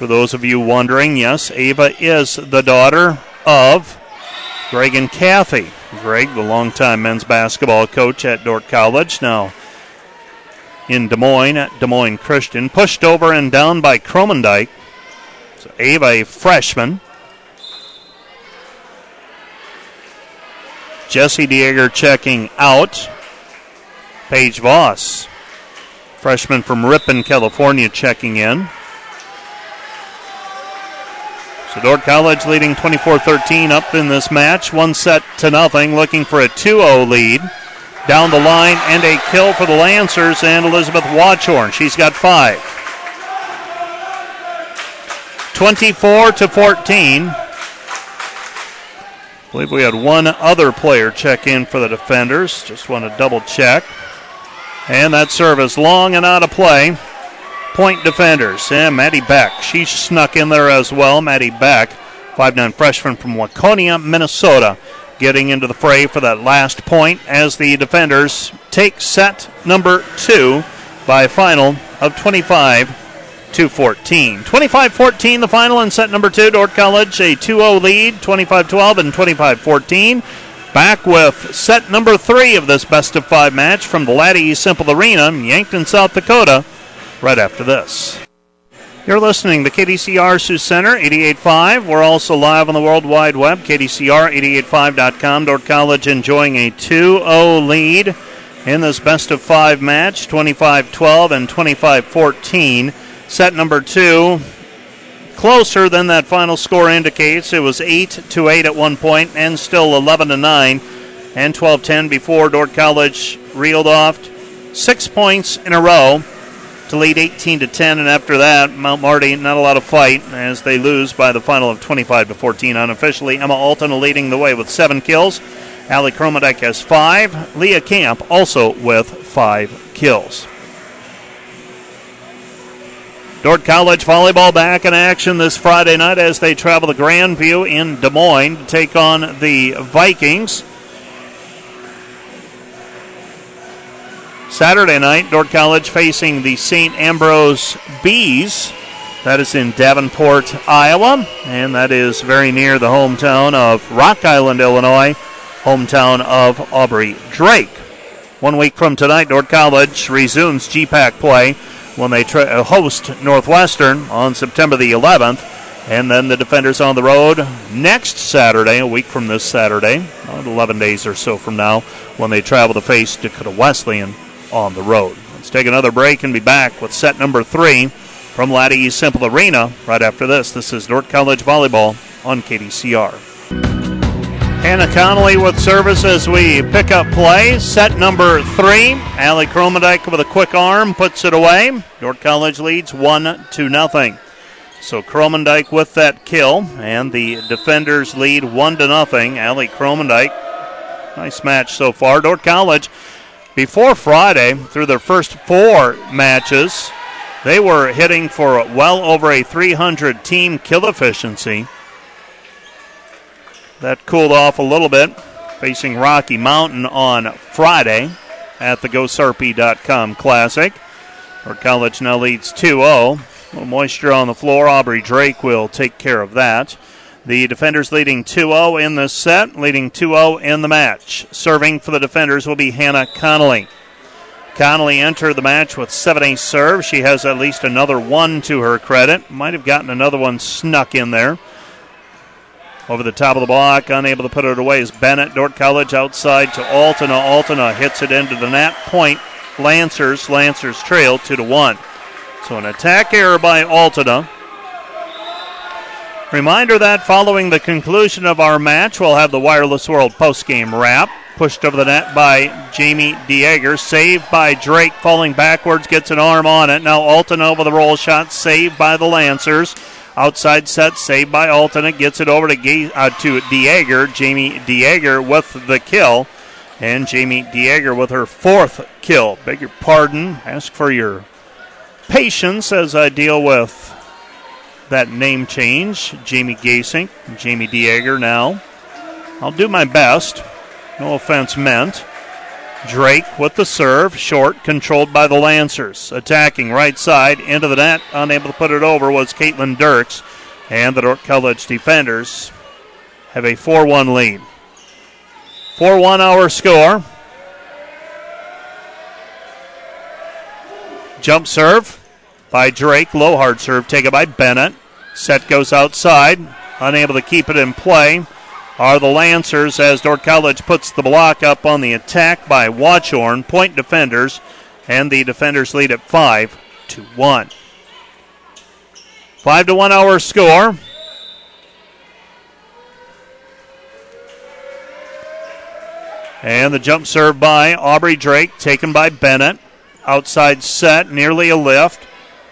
For those of you wondering, yes, Ava is the daughter of Greg and Kathy. Greg, the longtime men's basketball coach at Dordt College, now in Des Moines at Des Moines Christian, pushed over and down by Kromendijk. So Ava, a freshman. Jesse Dieger checking out. Paige Voss, freshman from Ripon, California, checking in. So College leading 24-13 up in this match, one set to nothing, looking for a 2-0 lead. Down the line and a kill for the Lancers and Elizabeth Watchorn. She's got five. 24 to 14. I believe we had one other player check in for the defenders. Just want to double check. And that serve is long and out of play. Point defenders. And Maddie Beck. She snuck in there as well. Maddie Beck, 5'9 freshman from Waconia, Minnesota, getting into the fray for that last point as the defenders take set number two by final of 25 to 14. 25 14, the final in set number two. Dordt College, a 2 0 lead, 25 12 and 25 14. Back with set number three of this best of five match from the Laddie Cimpl Arena in Yankton, South Dakota, right after this. You're listening to KDCR Sioux Center 88.5. We're also live on the World Wide Web, KDCR885.com. Dordt College enjoying a 2 0 lead in this best of five match, 25 12 and 25 14. Set number two, closer than that final score indicates. It was 8 to 8 at one point and still 11 to 9 and 12 10 before Dordt College reeled off six points in a row to lead 18 to 10 and after that Mount Marty not a lot of fight as they lose by the final of 25 to 14 unofficially Emma Altena leading the way with seven kills. Allie Kromendijk has five. Leah Camp also with five kills. Dordt College volleyball back in action this Friday night as they travel to Grandview in Des Moines to take on the Vikings. Saturday night, Dordt College facing the St. Ambrose Bees. That is in Davenport, Iowa, and that is very near the hometown of Rock Island, Illinois, hometown of Aubrey Drake. One week from tonight, Dordt College resumes GPAC play when they tra- uh, host Northwestern on September the 11th. And then the defenders on the road next Saturday, a week from this Saturday, 11 days or so from now, when they travel to face Dakota Wesleyan on the road. Let's take another break and be back with set number three from Laddie Cimpl Arena right after this. This is Dordt College Volleyball on KDCR. Hannah Connolly with service as we pick up play. Set number three. Allie Kromendijk with a quick arm puts it away. Dordt College leads one to nothing. So Kromendijk with that kill, and the defenders lead one to nothing. Allie Kromendijk, nice match so far. Dordt College, before Friday, through their first four matches, they were hitting for well over a 300 team kill efficiency. That cooled off a little bit, facing Rocky Mountain on Friday at the GoSarpy.com Classic. Our college now leads 2 0. A little moisture on the floor. Aubrey Drake will take care of that. The defenders leading 2 0 in this set, leading 2 0 in the match. Serving for the defenders will be Hannah Connolly. Connolly entered the match with 7 ace serve. She has at least another one to her credit. Might have gotten another one snuck in there. Over the top of the block, unable to put it away is Bennett. Dordt College outside to Altena. Altena hits it into the net. Point Lancers. Lancers trail 2 to 1. So an attack error by Altena. Reminder that following the conclusion of our match, we'll have the Wireless World postgame wrap. Pushed over the net by Jamie Dieger. Saved by Drake, falling backwards, gets an arm on it. Now Altena over the roll shot, saved by the Lancers. Outside set, saved by Altena. It gets it over to, Ga- uh, to Dieger. Jamie Dieger with the kill. And Jamie Dieger with her fourth kill. Beg your pardon. Ask for your patience as I deal with that name change. Jamie Gasink, Jamie Dieger now. I'll do my best. No offense meant. Drake with the serve, short, controlled by the Lancers. Attacking right side, into the net, unable to put it over was Caitlin Dirks. And the Dordt College defenders have a 4 1 lead. 4 1 our score. Jump serve by Drake. Low hard serve taken by Bennett. Set goes outside. Unable to keep it in play are the Lancers as Dordt College puts the block up on the attack by Watchorn, point defenders, and the defenders lead at 5 to 1. 5 to 1 our score. And the jump serve by Aubrey Drake, taken by Bennett. Outside set, nearly a lift.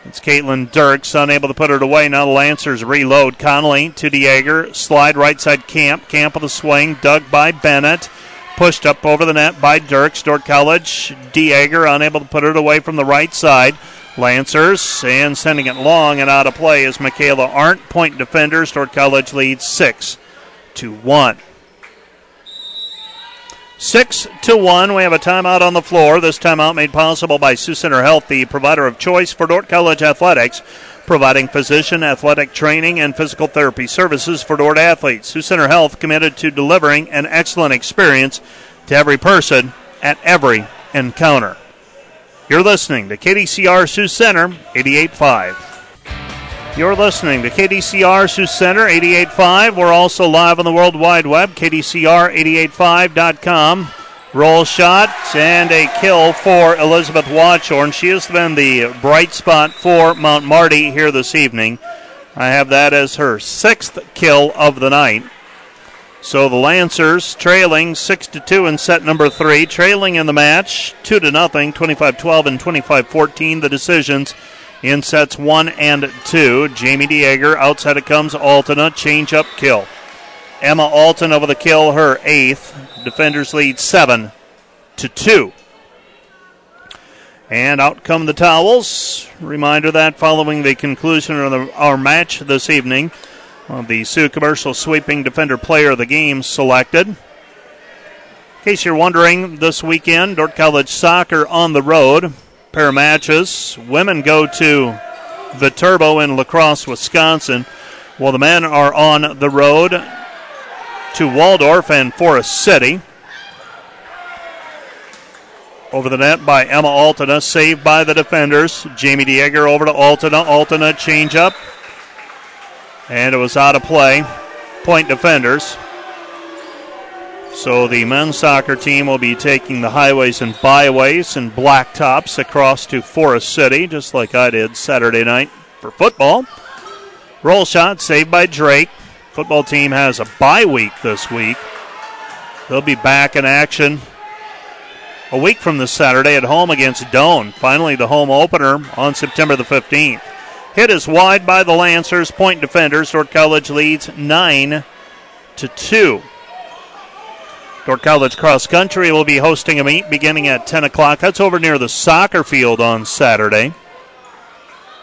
It's Caitlin Dirks, unable to put it away. Now the Lancers reload. Connolly to Dieger. Slide right side Camp. Camp with a swing. Dug by Bennett. Pushed up over the net by Dirks. Dordt College. Dieger unable to put it away from the right side. Lancers and sending it long and out of play is Michaela Arndt. Point defenders. Dordt College leads 6 to 1. Six to one. We have a timeout on the floor. This timeout made possible by Sioux Center Health, the provider of choice for Dordt College athletics, providing physician, athletic training, and physical therapy services for Dordt athletes. Sioux Center Health committed to delivering an excellent experience to every person at every encounter. You're listening to KDCR Sioux Center 88.5. You're listening to KDCR Sioux Center 88.5. We're also live on the World Wide Web, KDCR885.com. Roll shot and a kill for Elizabeth Watchorn. She has been the bright spot for Mount Marty here this evening. I have that as her sixth kill of the night. So the Lancers trailing 6 to 2 in set number 3, trailing in the match 2 to nothing, 25-12 and 25-14 the decisions in sets one and two. Jamie Dieger, outside it comes Altena, change up kill. Emma Altena over the kill, her eighth. Defenders lead seven to two. And out come the towels. Reminder that following the conclusion of the, our match this evening, the Sioux Commercial Sweeping Defender Player of the Game selected. In case you're wondering, this weekend, Dordt College Soccer on the road pair matches. Women go to the Turbo in La Crosse, Wisconsin, while the men are on the road to Waldorf and Forest City. Over the net by Emma Altena, saved by the defenders. Jamie Dieger over to Altena. Altena change up. And it was out of play. Point defenders. So the men's soccer team will be taking the highways and byways and blacktops across to Forest City, just like I did Saturday night for football. Roll shot saved by Drake. Football team has a bye week this week. They'll be back in action a week from this Saturday at home against Doane. Finally, the home opener on September the 15th. Hit is wide by the Lancers. Point defenders. Dordt College leads 9 to 2. Dordt College Cross Country will be hosting a meet beginning at 10 o'clock. That's over near the soccer field on Saturday.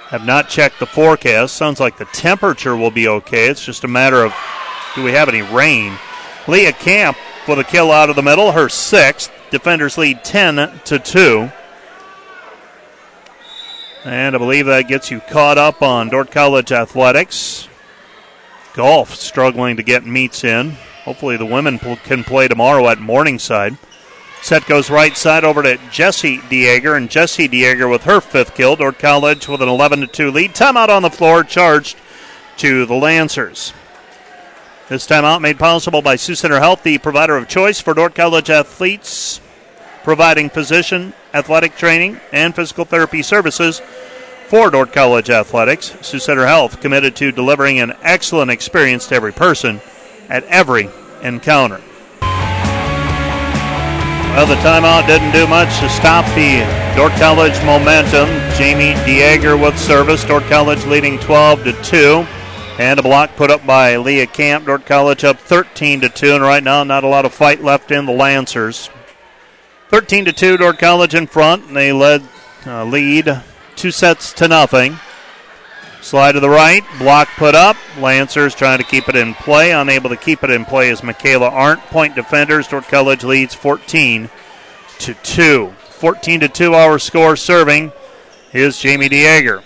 Have not checked the forecast. Sounds like the temperature will be okay. It's just a matter of do we have any rain? Leah Camp with a kill out of the middle, her sixth. Defenders lead 10 to 2. And I believe that gets you caught up on Dordt College athletics. Golf struggling to get meets in. Hopefully the women can play tomorrow at Morningside. Set goes right side over to Jesse Dieger, and Jesse Dieger with her fifth kill. Dordt College with an 11 to 2 lead. Timeout on the floor, charged to the Lancers. This timeout made possible by Sioux Center Health, the provider of choice for Dordt College athletes, providing physician, athletic training, and physical therapy services for Dordt College athletics. Sioux Center Health committed to delivering an excellent experience to every person at every encounter. Well, the timeout didn't do much to stop the Dordt College momentum. Jamie Dieger with service. Dordt College leading 12 to 2. And a block put up by Leah Camp. Dordt College up 13 to 2. And right now, not a lot of fight left in the Lancers. 13 to 2, Dordt College in front. And they led uh, lead two sets to nothing. Slide to the right, block put up. Lancers trying to keep it in play. Unable to keep it in play is Michaela Arndt. Point defenders. Dordt College leads 14 to 2. 14 to 2 our score serving is Jamie Dieger.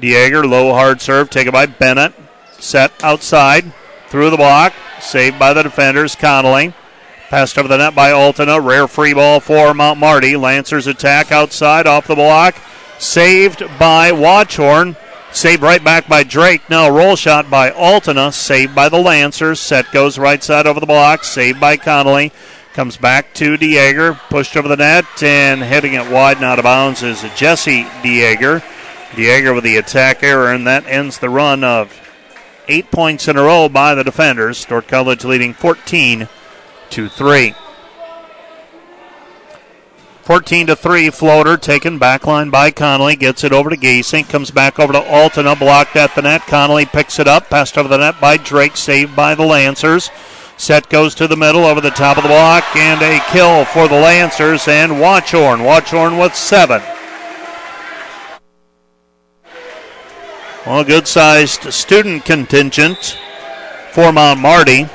Dieger, low hard serve, taken by Bennett. Set outside, through the block, saved by the defenders. Connolly. Passed over the net by Altena. Rare free ball for Mount Marty. Lancers attack outside, off the block. Saved by Watchorn. Saved right back by Drake. Now roll shot by Altena. Saved by the Lancers. Set goes right side over the block. Saved by Connolly. Comes back to Dieger. Pushed over the net and hitting it wide and out of bounds is Jesse Dieger. Dieger with the attack error, and that ends the run of eight points in a row by the defenders. Dordt College leading 14 to 3. 14 to 3 floater taken back line by Connolly gets it over to Gasink comes back over to Altena blocked at the net. Connolly picks it up passed over the net by Drake saved by the Lancers. Set goes to the middle over the top of the block and a kill for the Lancers and Watchorn Watchorn with 7 well a good sized student contingent for Mount Marty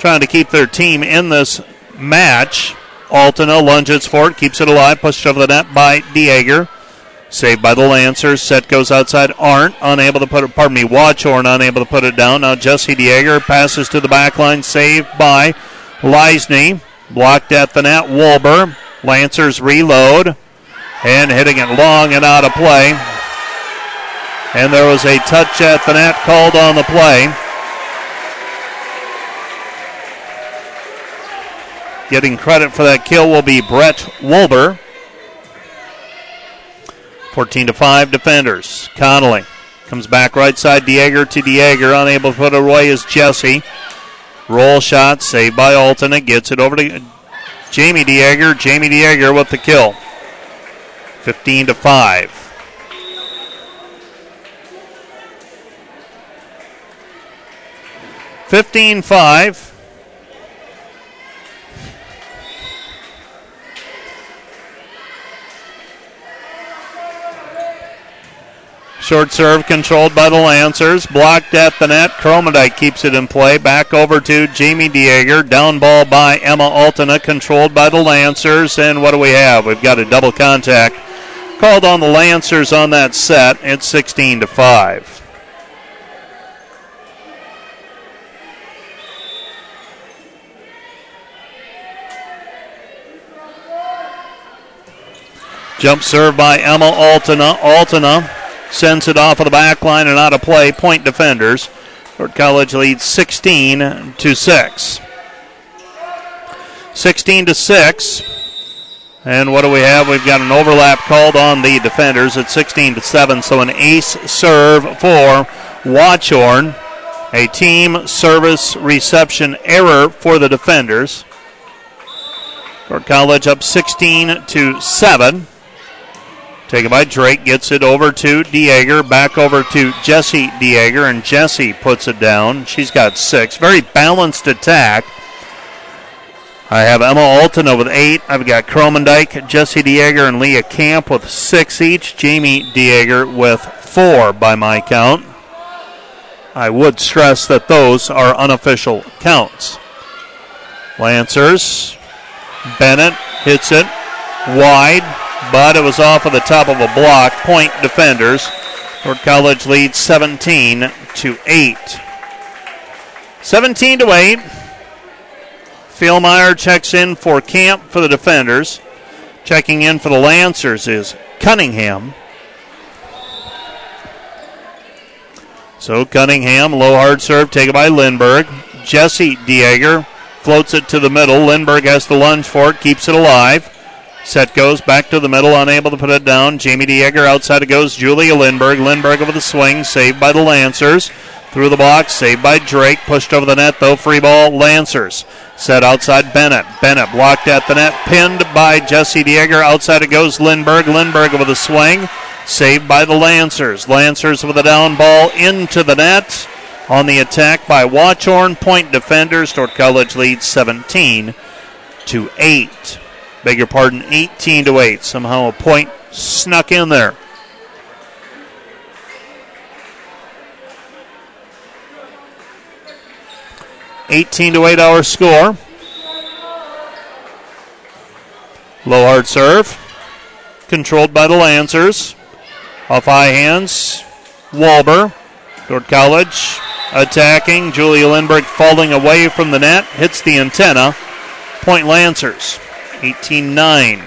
trying to keep their team in this match Altena lunges for it, keeps it alive, pushed over the net by Dieger. Saved by the Lancers. Set goes outside. Arndt unable to put it, pardon me, Watchorn unable to put it down. Now Jesse Dieger passes to the back line, saved by Leisney. Blocked at the net, Wolber. Lancers reload. And hitting it long and out of play. And there was a touch at the net called on the play. Getting credit for that kill will be Brett Wolber. 14 to 5 defenders. Connolly comes back right side. Dieger to Dieger. Unable to put it away is Jesse. Roll shot saved by Altena. Gets it over to Jamie Dieger. Jamie Dieger with the kill. 15 to 5. 15 5. Short serve controlled by the Lancers. Blocked at the net. Kromendijk keeps it in play. Back over to Jamie Dieger. Down ball by Emma Altena. Controlled by the Lancers. And what do we have? We've got a double contact called on the Lancers on that set. It's 16 to 5. Jump serve by Emma Altena. Altena sends it off of the back line and out of play. Point defenders. Dordt College leads 16 to 6. 16 to 6. And what do we have? We've got an overlap called on the defenders at 16 to 7. So an ace serve for Watchorn. A team service reception error for the defenders. Dordt College up 16 to 7. Taken by Drake, gets it over to Dieger, back over to Jesse Dieger, and Jesse puts it down. She's got six. Very balanced attack. I have Emma Altena with eight. I've got Kromendijk, Jesse Dieger, and Leah Camp with six each. Jamie Dieger with four by my count. I would stress that those are unofficial counts. Lancers. Bennett hits it wide but it was off of the top of a block. Point defenders. Dordt College leads 17 to 8. 17 to 8. Philmeyer checks in for Camp for the defenders. Checking in for the Lancers is Cunningham. So Cunningham, low hard serve taken by Lindberg. Jesse Dieger floats it to the middle. Lindberg has to lunge for it, keeps it alive. Set goes back to the middle, unable to put it down. Jamie Dieger outside it goes. Julia Lindberg. Lindberg over the swing, saved by the Lancers. Through the box, saved by Drake. Pushed over the net, though. Free ball, Lancers. Set outside Bennett. Bennett blocked at the net, pinned by Jesse Dieger. Outside it goes Lindberg. Lindberg with a swing. Saved by the Lancers. Lancers with a down ball into the net. On the attack by Watchorn. Point defenders. Dordt College leads 17 to 8. Beg your pardon, 18 to 8. Somehow a point snuck in there. Eighteen to eight our score. Low hard serve. Controlled by the Lancers. Off high hands. Wolber. Dordt College attacking. Julia Lindberg falling away from the net. Hits the antenna. Point Lancers. 18 9.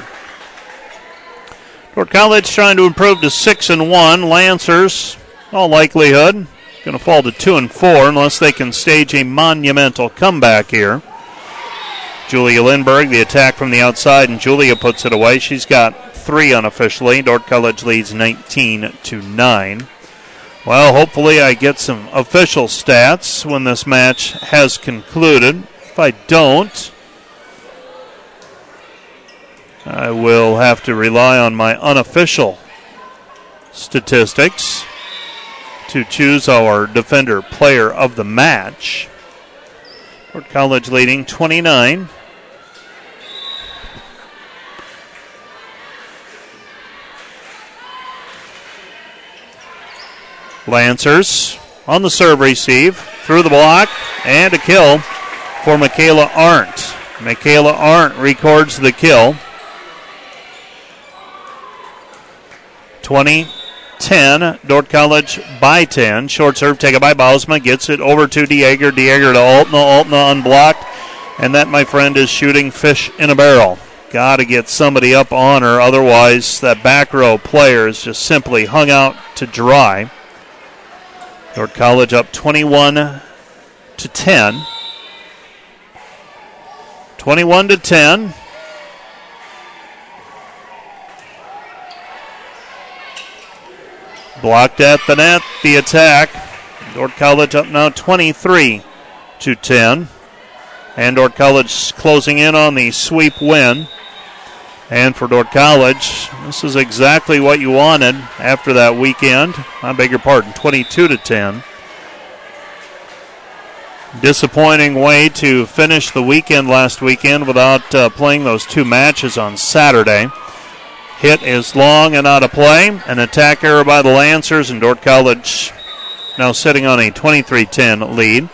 Dordt College trying to improve to 6 and 1. Lancers, all likelihood, going to fall to 2 and 4 unless they can stage a monumental comeback here. Julia Lindberg, the attack from the outside, and Julia puts it away. She's got three unofficially. Dordt College leads 19 to 9. Well, hopefully, I get some official stats when this match has concluded. If I don't, I will have to rely on my unofficial statistics to choose our defender player of the match. Dordt College leading 29. Lancers on the serve receive through the block and a kill for Michaela Arndt. Michaela Arndt records the kill. 20 10. Dordt College by 10. Short serve taken by Bausma. Gets it over to Dieger. Dieger to Altena. Altena unblocked. And that, my friend, is shooting fish in a barrel. Got to get somebody up on her. Otherwise, that back row player is just simply hung out to dry. Dordt College up 21 to 10. 21 to 10. Blocked at the net, the attack. Dordt College up now 23 to 10. And College closing in on the sweep win. And for Dordt College, this is exactly what you wanted after that weekend. I beg your pardon, 22 to 10. Disappointing way to finish the weekend last weekend without uh, playing those two matches on Saturday. Hit is long and out of play. An attack error by the Lancers, and Dordt College now sitting on a 23 10 lead.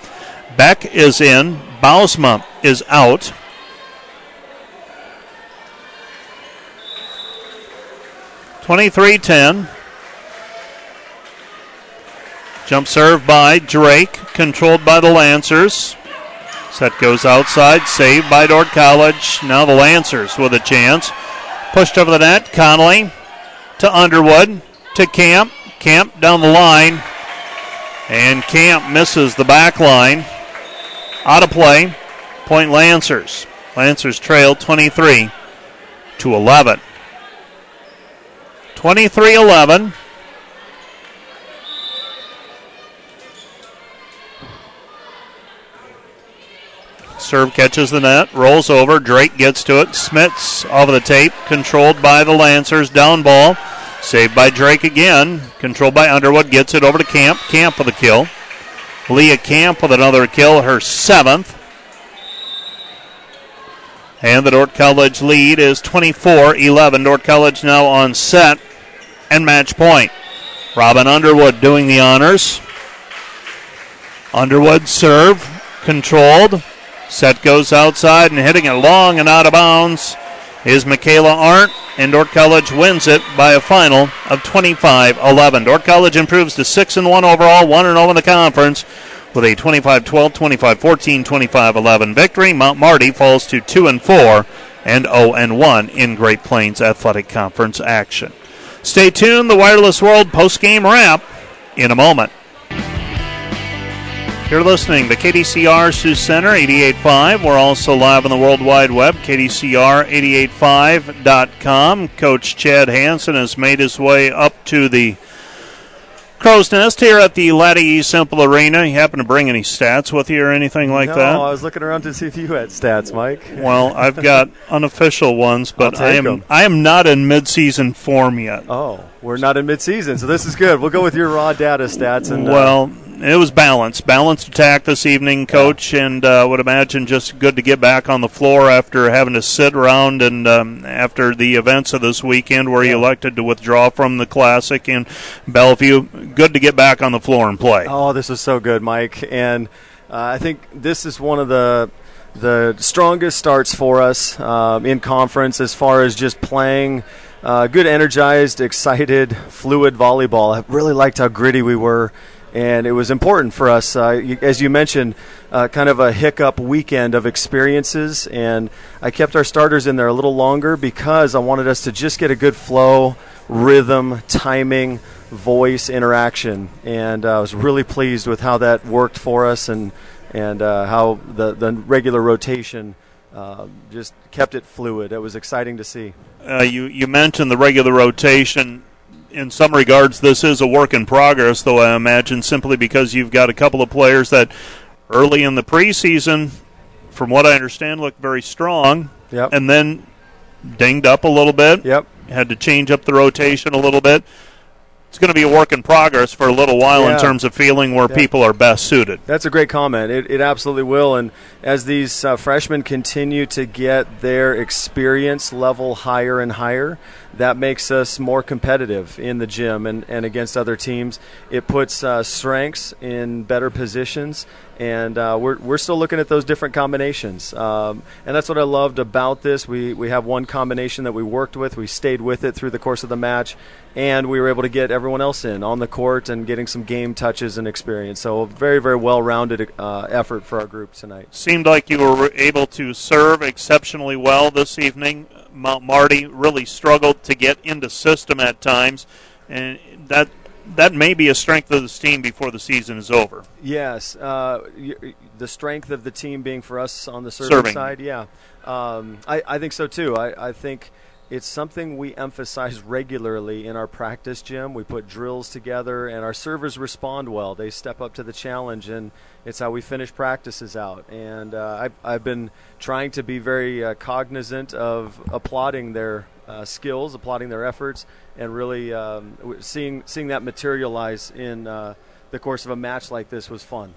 Beck is in. Bausma is out. Twenty-three ten. Jump serve by Drake, controlled by the Lancers. Set goes outside, saved by Dordt College. Now the Lancers with a chance. Pushed over the net. Connolly to Underwood to Camp. Camp down the line. And Camp misses the back line. Out of play. Point Lancers. Lancers trail 23 to 11. 23 11. Serve catches the net, rolls over. Drake gets to it. Smits off of the tape, controlled by the Lancers. Down ball, saved by Drake again. Controlled by Underwood, gets it over to Camp. Camp with a kill. Leah Camp with another kill, her seventh. And the Dordt College lead is 24 11. Dordt College now on set and match point. Robin Underwood doing the honors. Underwood serve, controlled. Set goes outside and hitting it long and out of bounds is Michaela Arndt, and Dordt College wins it by a final of 25 11. Dordt College improves to 6 and 1 overall, 1 and 0 in the conference with a 25 12, 25 14, 25 11 victory. Mount Marty falls to 2 and 4 and 0 and 1 in Great Plains Athletic Conference action. Stay tuned, the Wireless World post game wrap in a moment. You're listening to KDCR Sioux Center 88.5. We're also live on the World Wide Web, KDCR885.com. Coach Chad Hanson has made his way up to the Crow's Nest here at the Laddie E. Cimpl Arena. You happen to bring any stats with you or anything like no, that? I was looking around to see if you had stats, Mike. Well, I've got unofficial ones, but I am. I am not in midseason form yet. Oh, we're not in midseason, so this is good. We'll go with your raw data stats. And uh, well, it was balanced, balanced attack this evening, coach, and uh, would imagine just good to get back on the floor after having to sit around and um, after the events of this weekend where you elected to withdraw from the classic in Bellevue. Good to get back on the floor and play. Oh, this is so good, Mike. And uh, I think this is one of the the strongest starts for us um, in conference as far as just playing uh, good, energized, excited, fluid volleyball. I really liked how gritty we were. And it was important for us, uh, you- as you mentioned, uh, kind of a hiccup weekend of experiences. And I kept our starters in there a little longer because I wanted us to just get a good flow, rhythm, timing, voice interaction, and uh, I was really pleased with how that worked for us and and uh, how the the regular rotation uh, just kept it fluid. It was exciting to see. Uh, you you mentioned the regular rotation. In some regards, this is a work in progress, though I imagine simply because you've got a couple of players that early in the preseason, from what I understand, looked very strong, Yep. and then dinged up a little bit. Yep. Had to change up the rotation a little bit. It's going to be a work in progress for a little while Yeah. in terms of feeling where Yeah. people are best suited. That's a great comment. It, it absolutely will. And as these uh, freshmen continue to get their experience level higher and higher, that makes us more competitive in the gym and, and against other teams. It puts uh, strengths in better positions, and uh, we're, we're still looking at those different combinations. Um, and that's what I loved about this. We, we have one combination that we worked with, we stayed with it through the course of the match, and we were able to get everyone else in on the court and getting some game touches and experience. So, a very, very well rounded uh, effort for our group tonight. Seemed like you were able to serve exceptionally well this evening. Mount Marty really struggled to get into system at times, and that that may be a strength of this team before the season is over. Yes, uh, the strength of the team being for us on the serving, Serving. side, yeah, um, I, I think so too. I, I think it's something we emphasize regularly in our practice gym. We put drills together, and our servers respond well. They step up to the challenge, and it's how we finish practices out. And uh, I've, I've been trying to be very uh, cognizant of applauding their uh, skills, applauding their efforts, and really um, seeing seeing that materialize in uh, the course of a match like this was fun.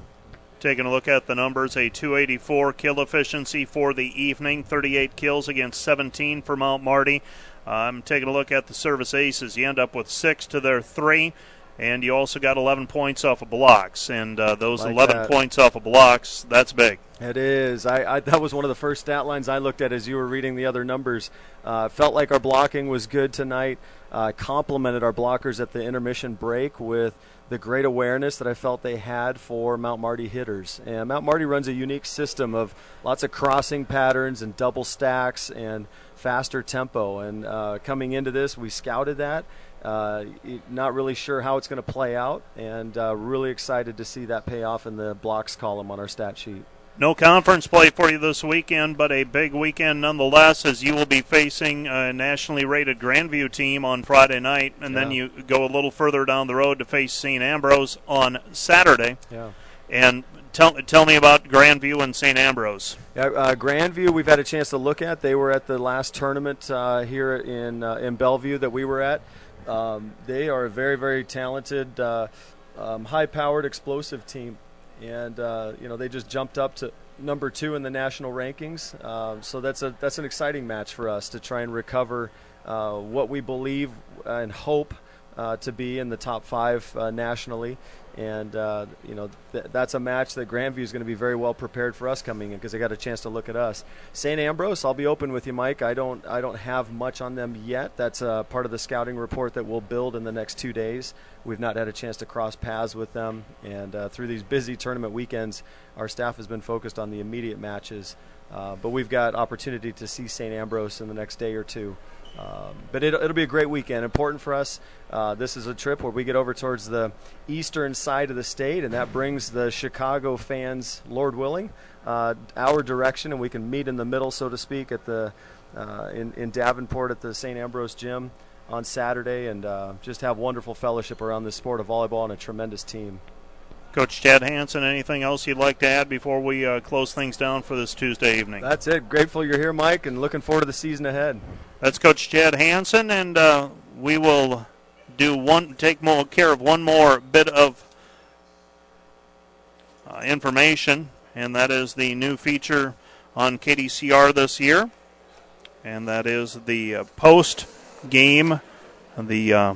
Taking a look at the numbers, a 284 kill efficiency for the evening, 38 kills against 17 for Mount Marty. I'm taking a look at the service aces. You end up with six to their three, and you also got 11 points off of blocks. And uh, those Like 11 that. points off of blocks, that's big. It is. I, I that was one of the first stat lines I looked at as you were reading the other numbers. Uh, felt like our blocking was good tonight. Uh, complimented our blockers at the intermission break with the great awareness that I felt they had for Mount Marty hitters. And Mount Marty runs a unique system of lots of crossing patterns and double stacks and faster tempo. And uh, coming into this, we scouted that. Uh, not really sure how it's going to play out, and uh, really excited to see that pay off in the blocks column on our stat sheet. No conference play for you this weekend, but a big weekend nonetheless, as you will be facing a nationally rated Grandview team on Friday night, and then you go a little further down the road to face St. Ambrose on Saturday. Yeah. And tell tell me about Grandview and St. Ambrose. Yeah, uh, Grandview, we've had a chance to look at. They were at the last tournament uh, here in uh, in Bellevue that we were at. Um, they are a very, very talented, uh, um, high-powered, explosive team, and uh, you know they just jumped up to number two in the national rankings. Um, so that's a that's an exciting match for us to try and recover uh, what we believe and hope uh, to be in the top five uh, nationally. And uh, you know th- that's a match that Grandview is going to be very well prepared for us coming in because they got a chance to look at us. St. Ambrose, I'll be open with you, Mike. I don't I don't have much on them yet. That's uh, part of the scouting report that we'll build in the next two days. We've not had a chance to cross paths with them, and uh, through these busy tournament weekends, our staff has been focused on the immediate matches. Uh, but we've got opportunity to see St. Ambrose in the next day or two. Um, but it, it'll be a great weekend. Important for us. Uh, this is a trip where we get over towards the eastern side of the state, and that brings the Chicago fans, Lord willing, uh, our direction, and we can meet in the middle, so to speak, at the uh, in, in Davenport at the St. Ambrose Gym on Saturday and uh, just have wonderful fellowship around this sport of volleyball and a tremendous team. Coach Chad Hanson, anything else you'd like to add before we uh, close things down for this Tuesday evening? That's it. Grateful you're here, Mike, and looking forward to the season ahead. That's Coach Chad Hanson, and uh, we will do one, take more care of one more bit of uh, information, and that is the new feature on KDCR this year, and that is the uh, post game, the uh,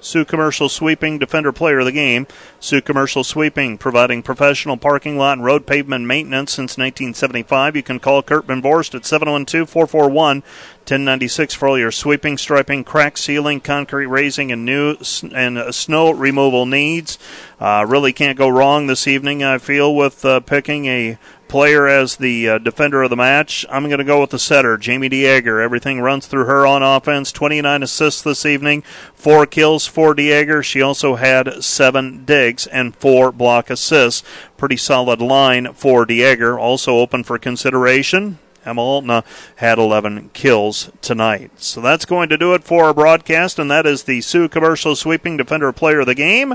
Sioux Commercial Sweeping Defender Player of the Game. Sioux Commercial Sweeping, providing professional parking lot and road pavement maintenance since 1975. You can call Kurt Van Vorst at 712 441 1096 for all your sweeping, striping, crack sealing, concrete raising, and new and uh, snow removal needs. Uh, really can't go wrong this evening, I feel, with uh, picking a player as the uh, defender of the match. I'm going to go with the setter, Jamie Dieger. Everything runs through her on offense. 29 assists this evening, four kills for Dieger. She also had seven digs and four block assists. Pretty solid line for Dieger. Also open for consideration. Emma Altena had 11 kills tonight. So that's going to do it for our broadcast, and that is the Sioux Commercial Sweeping Defender Player of the Game.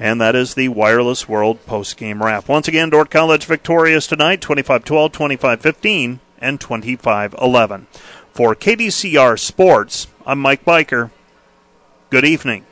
And that is the Wireless World post-game wrap. Once again, Dordt College victorious tonight, 25-12, 25-15, and 25-11. For KDCR Sports, I'm Mike Biker. Good evening.